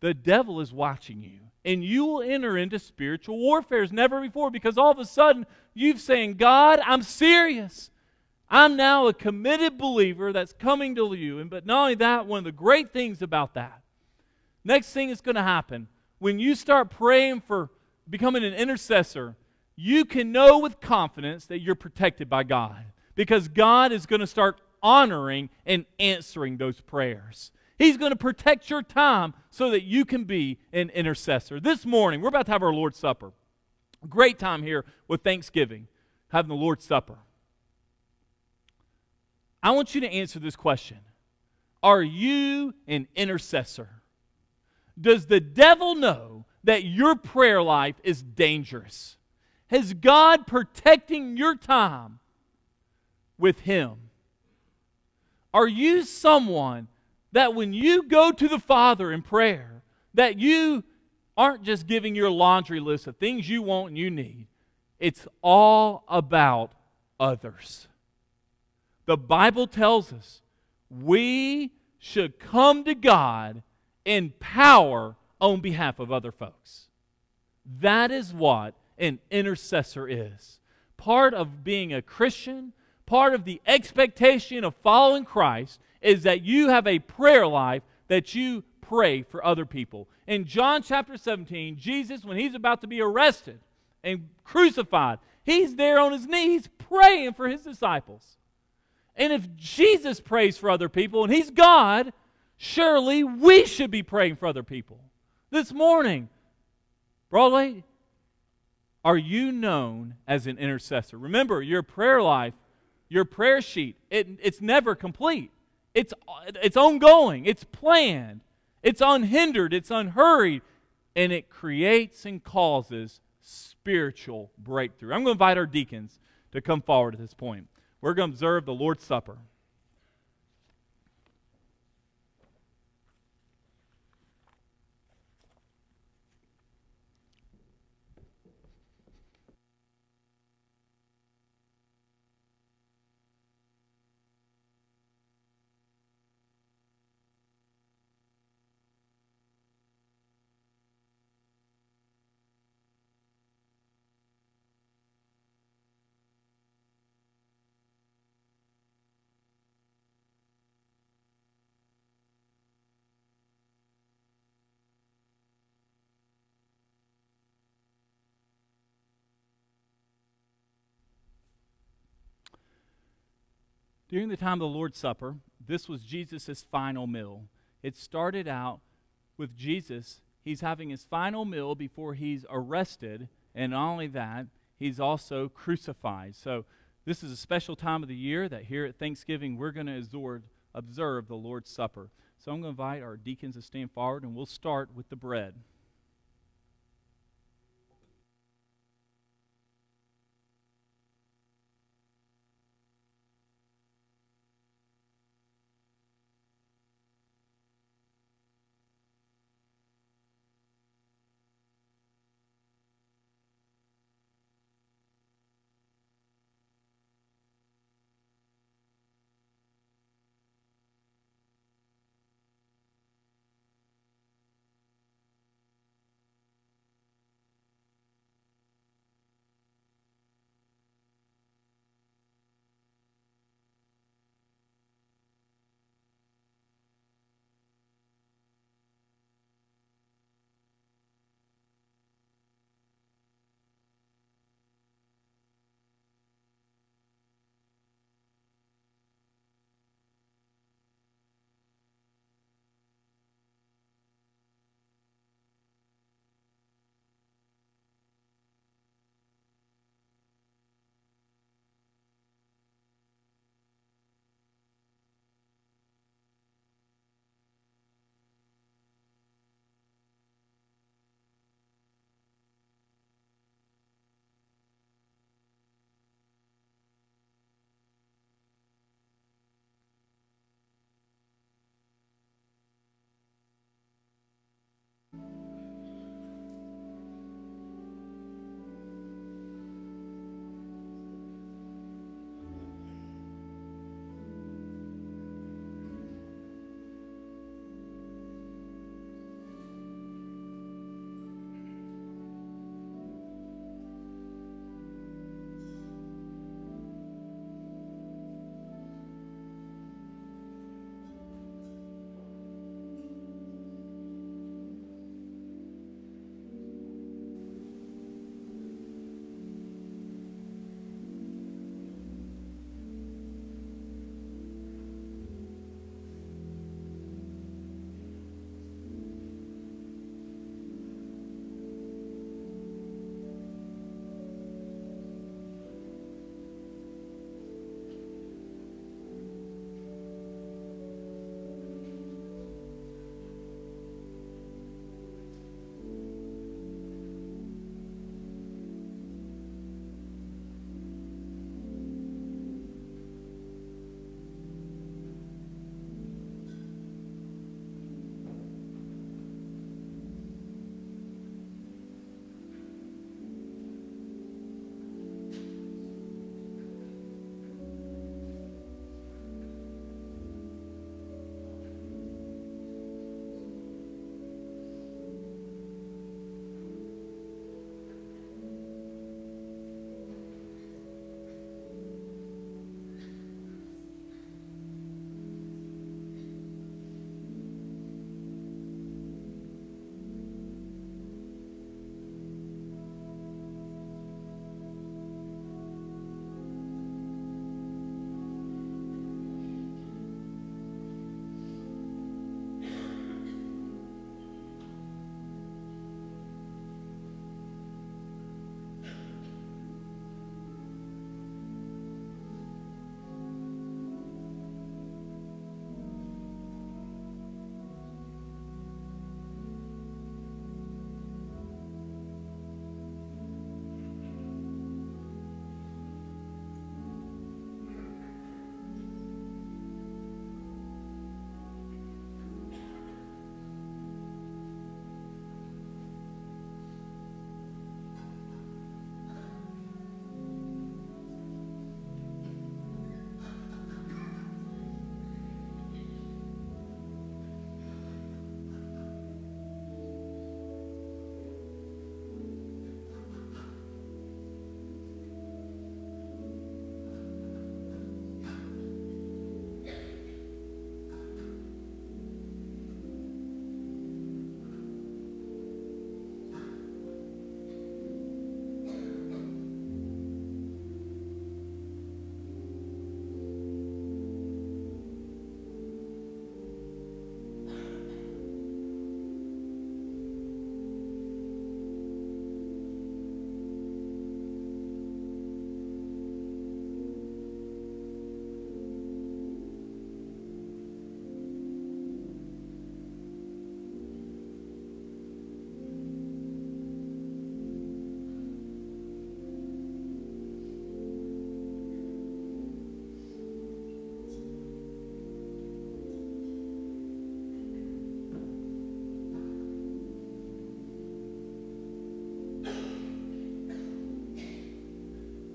the devil is watching you. And you will enter into spiritual warfare as never before because all of a sudden you've saying, God, I'm serious. I'm now a committed believer that's coming to you. And but not only that, one of the great things about that, next thing is going to happen when you start praying for becoming an intercessor, you can know with confidence that you're protected by God because God is going to start honoring and answering those prayers. He's going to protect your time so that you can be an intercessor. This morning, we're about to have our Lord's Supper. Great time here with Thanksgiving, having the Lord's Supper. I want you to answer this question Are you an intercessor? Does the devil know that your prayer life is dangerous? Has God protecting your time with Him? Are you someone that when you go to the Father in prayer, that you aren't just giving your laundry list of things you want and you need? It's all about others. The Bible tells us we should come to God in power on behalf of other folks. That is what an intercessor is. Part of being a Christian, part of the expectation of following Christ is that you have a prayer life that you pray for other people. In John chapter 17, Jesus, when he's about to be arrested and crucified, he's there on his knees praying for his disciples. And if Jesus prays for other people and he's God, surely we should be praying for other people. This morning, Broadway, are you known as an intercessor? Remember, your prayer life, your prayer sheet, it, it's never complete. It's, it's ongoing, it's planned, it's unhindered, it's unhurried, and it creates and causes spiritual breakthrough. I'm going to invite our deacons to come forward at this point. We're going to observe the Lord's Supper. During the time of the Lord's Supper, this was Jesus' final meal. It started out with Jesus. He's having his final meal before he's arrested, and not only that, he's also crucified. So, this is a special time of the year that here at Thanksgiving we're going to observe the Lord's Supper. So, I'm going to invite our deacons to stand forward, and we'll start with the bread.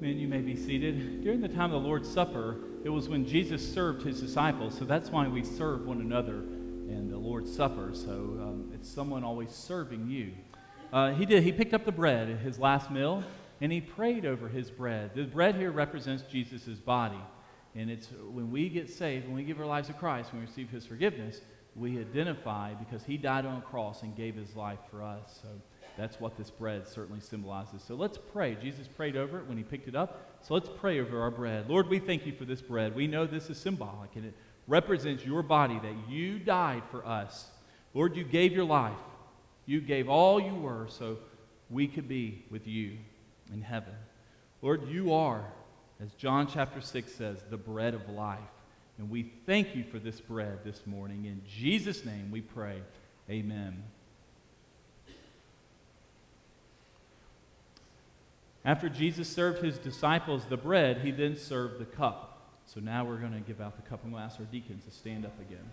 Man, you may be seated. During the time of the Lord's Supper, it was when Jesus served his disciples. So that's why we serve one another in the Lord's Supper. So um, it's someone always serving you. Uh, he did. He picked up the bread, at his last meal, and he prayed over his bread. The bread here represents Jesus' body. And it's when we get saved, when we give our lives to Christ, when we receive his forgiveness, we identify because he died on a cross and gave his life for us. So that's what this bread certainly symbolizes. So let's pray. Jesus prayed over it when he picked it up. So let's pray over our bread. Lord, we thank you for this bread. We know this is symbolic and it represents your body that you died for us. Lord, you gave your life. You gave all you were so we could be with you in heaven. Lord, you are, as John chapter 6 says, the bread of life. And we thank you for this bread this morning. In Jesus' name we pray. Amen. After Jesus served his disciples the bread, he then served the cup. So now we're going to give out the cup and we'll ask our deacons to stand up again.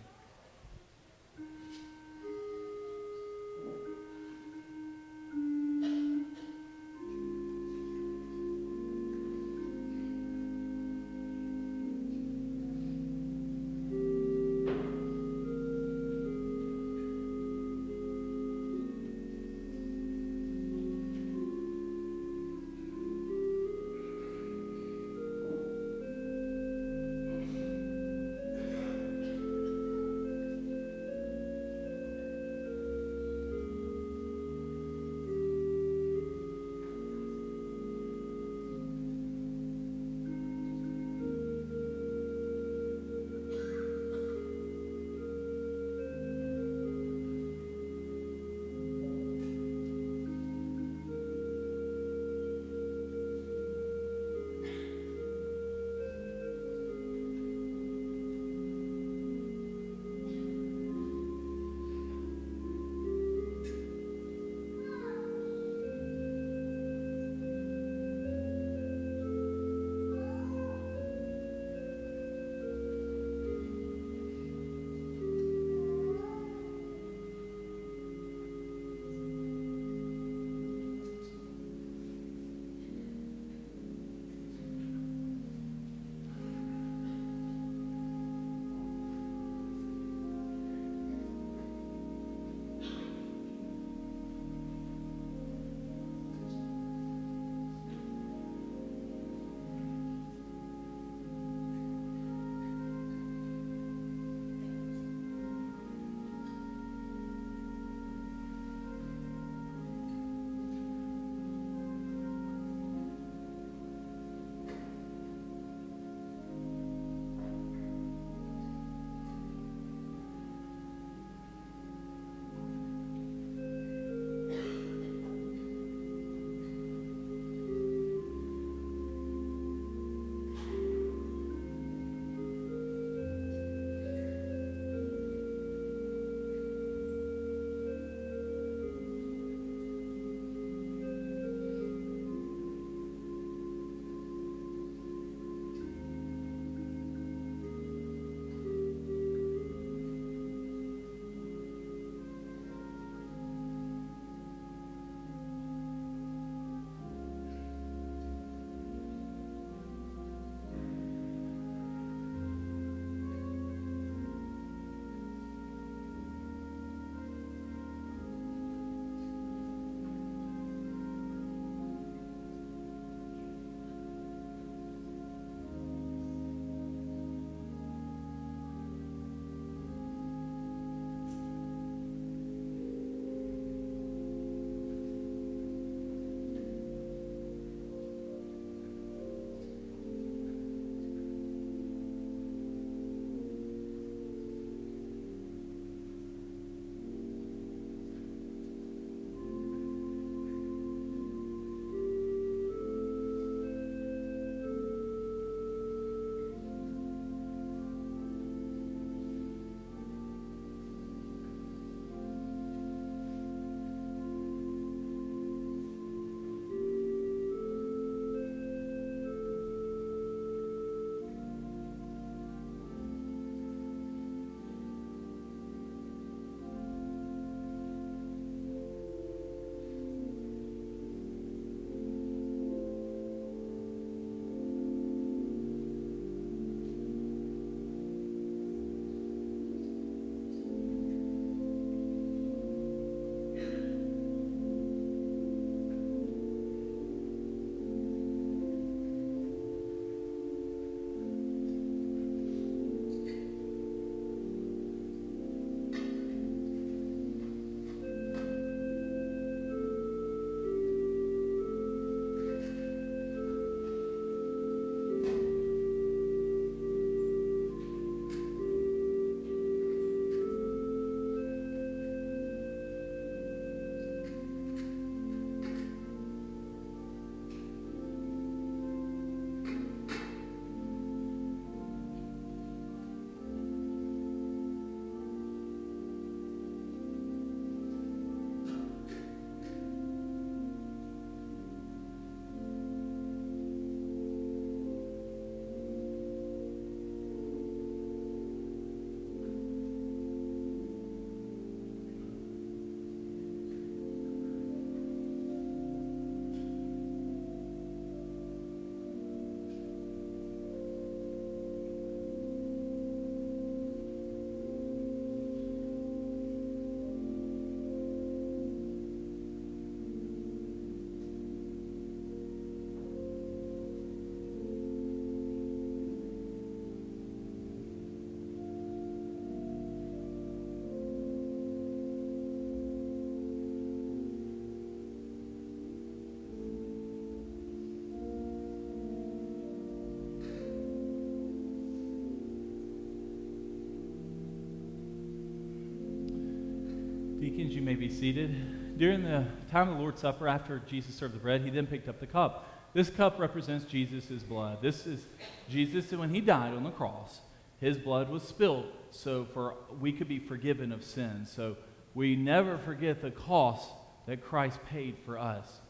Deacons, you may be seated. During the time of the Lord's Supper, after Jesus served the bread, he then picked up the cup. This cup represents Jesus' blood. This is Jesus, when he died on the cross, his blood was spilled so for we could be forgiven of sin. So we never forget the cost that Christ paid for us.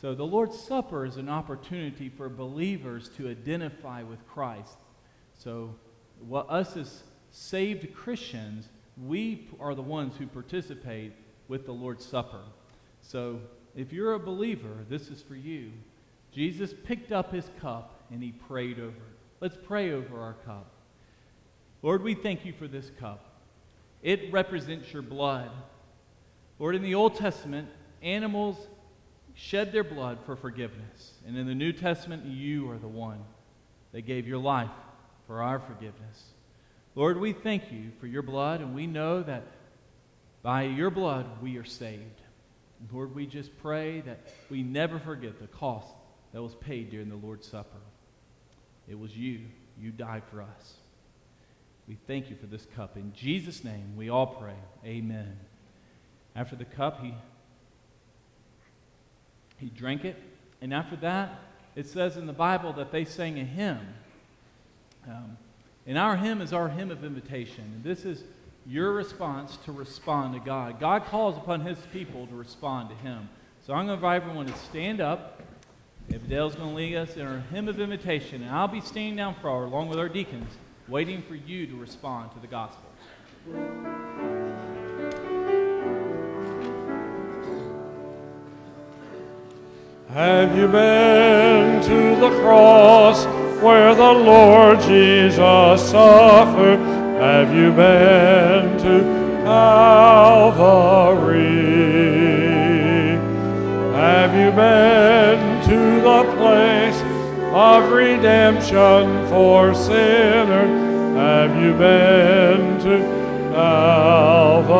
So the Lord's Supper is an opportunity for believers to identify with Christ. So what us as saved Christians, we are the ones who participate with the Lord's Supper. So if you're a believer, this is for you. Jesus picked up his cup and he prayed over it. Let's pray over our cup. Lord, we thank you for this cup. It represents your blood. Lord, in the Old Testament, animals shed their blood for forgiveness. And in the New Testament, you are the one that gave your life for our forgiveness. Lord, we thank you for your blood, and we know that by your blood we are saved. Lord, we just pray that we never forget the cost that was paid during the Lord's Supper. It was you. You died for us. We thank you for this cup. In Jesus' name, we all pray. Amen. After the cup, he, he drank it. And after that, it says in the Bible that they sang a hymn. Um, and our hymn is our hymn of invitation. And this is your response to respond to God. God calls upon his people to respond to him. So I'm going to invite everyone to stand up. Dale's going to lead us in our hymn of invitation, and I'll be standing down for our, along with our deacons, waiting for you to respond to the gospel. Have you been to the cross where the Lord Jesus suffered? Have you been to Calvary? Have you been to the place of redemption for sinners? Have you been to Calvary?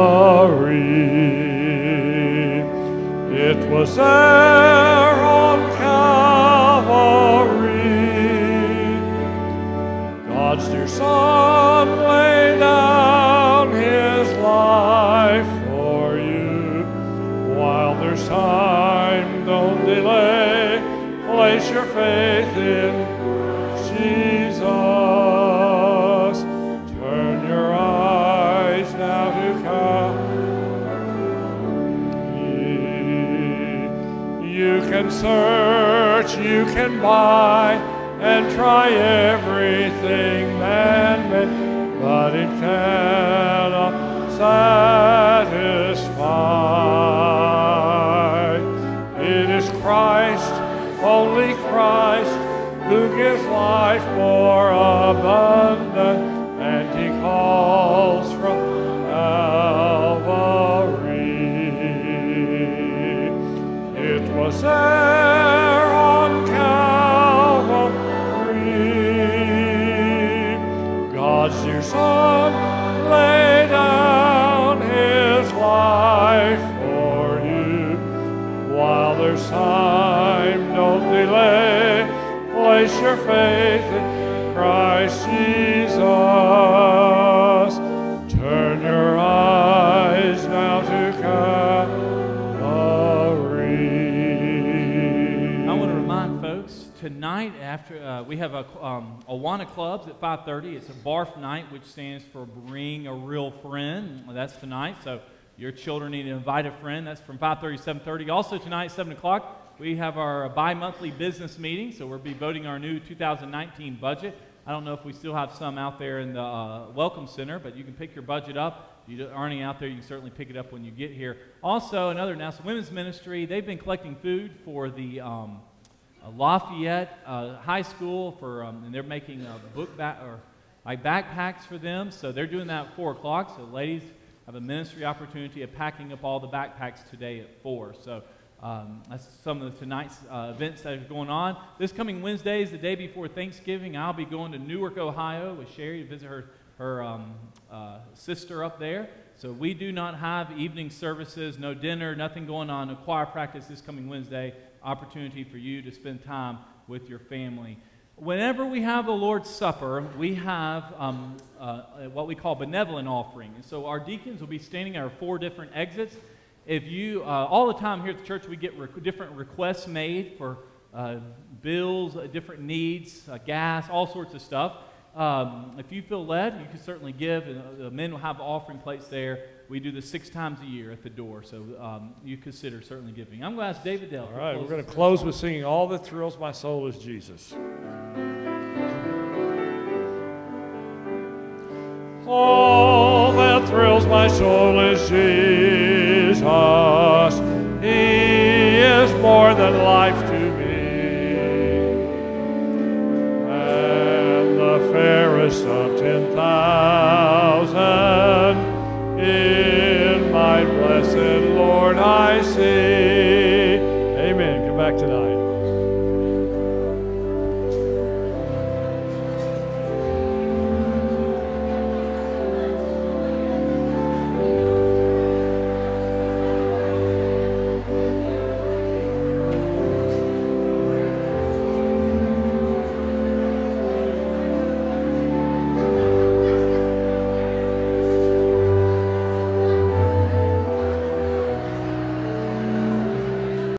It was there God's dear Son laid down his life for you. While there's time, don't delay. Place your faith in Jesus. Turn your eyes now to Calvary. You can search, you can buy, and try everything man made, but it cannot satisfy. It is Christ, only Christ, who gives life more abundant, and he calls from Calvary. It was God's dear Son laid down his life for you. While there's time, don't delay. Place your faith in Christ Jesus. Have a um, Awana Clubs at 5:30. It's a BARF night, which stands for Bring a Real Friend. That's tonight. So your children need to invite a friend. That's from 5:30 to 7:30. Also tonight, 7 o'clock, we have our bi-monthly business meeting. So we'll be voting our new 2019 budget. I don't know if we still have some out there in the uh, Welcome Center, but you can pick your budget up. If you aren't out there, you can certainly pick it up when you get here. Also, another announcement: Women's Ministry. They've been collecting food for the um, Lafayette uh, High School for, um, and they're making a book back or like backpacks for them. So they're doing that at four o'clock. So ladies have a ministry opportunity of packing up all the backpacks today at four. So um, that's some of the tonight's uh, events that are going on. This coming Wednesday is the day before Thanksgiving. I'll be going to Newark, Ohio, with Sherry to visit her her um, uh, sister up there. So we do not have evening services, no dinner, nothing going on, A choir practice this coming Wednesday. Opportunity for you to spend time with your family. whenever we have the Lord's Supper, we have um, uh, what we call benevolent offering. And so our deacons will be standing at our four different exits. If you, uh, all the time here at the church, we get rec- different requests made for uh, bills, uh, different needs, uh, gas, all sorts of stuff. Um, if you feel led, you can certainly give. And, uh, the men will have offering plates there. We do this six times a year at the door, so um, you consider certainly giving. I'm going to ask David Dell. All right, we're going to close with singing All That Thrills My Soul is Jesus. All that thrills my soul is Jesus. He is more than life to me. And the fairest of ten thousand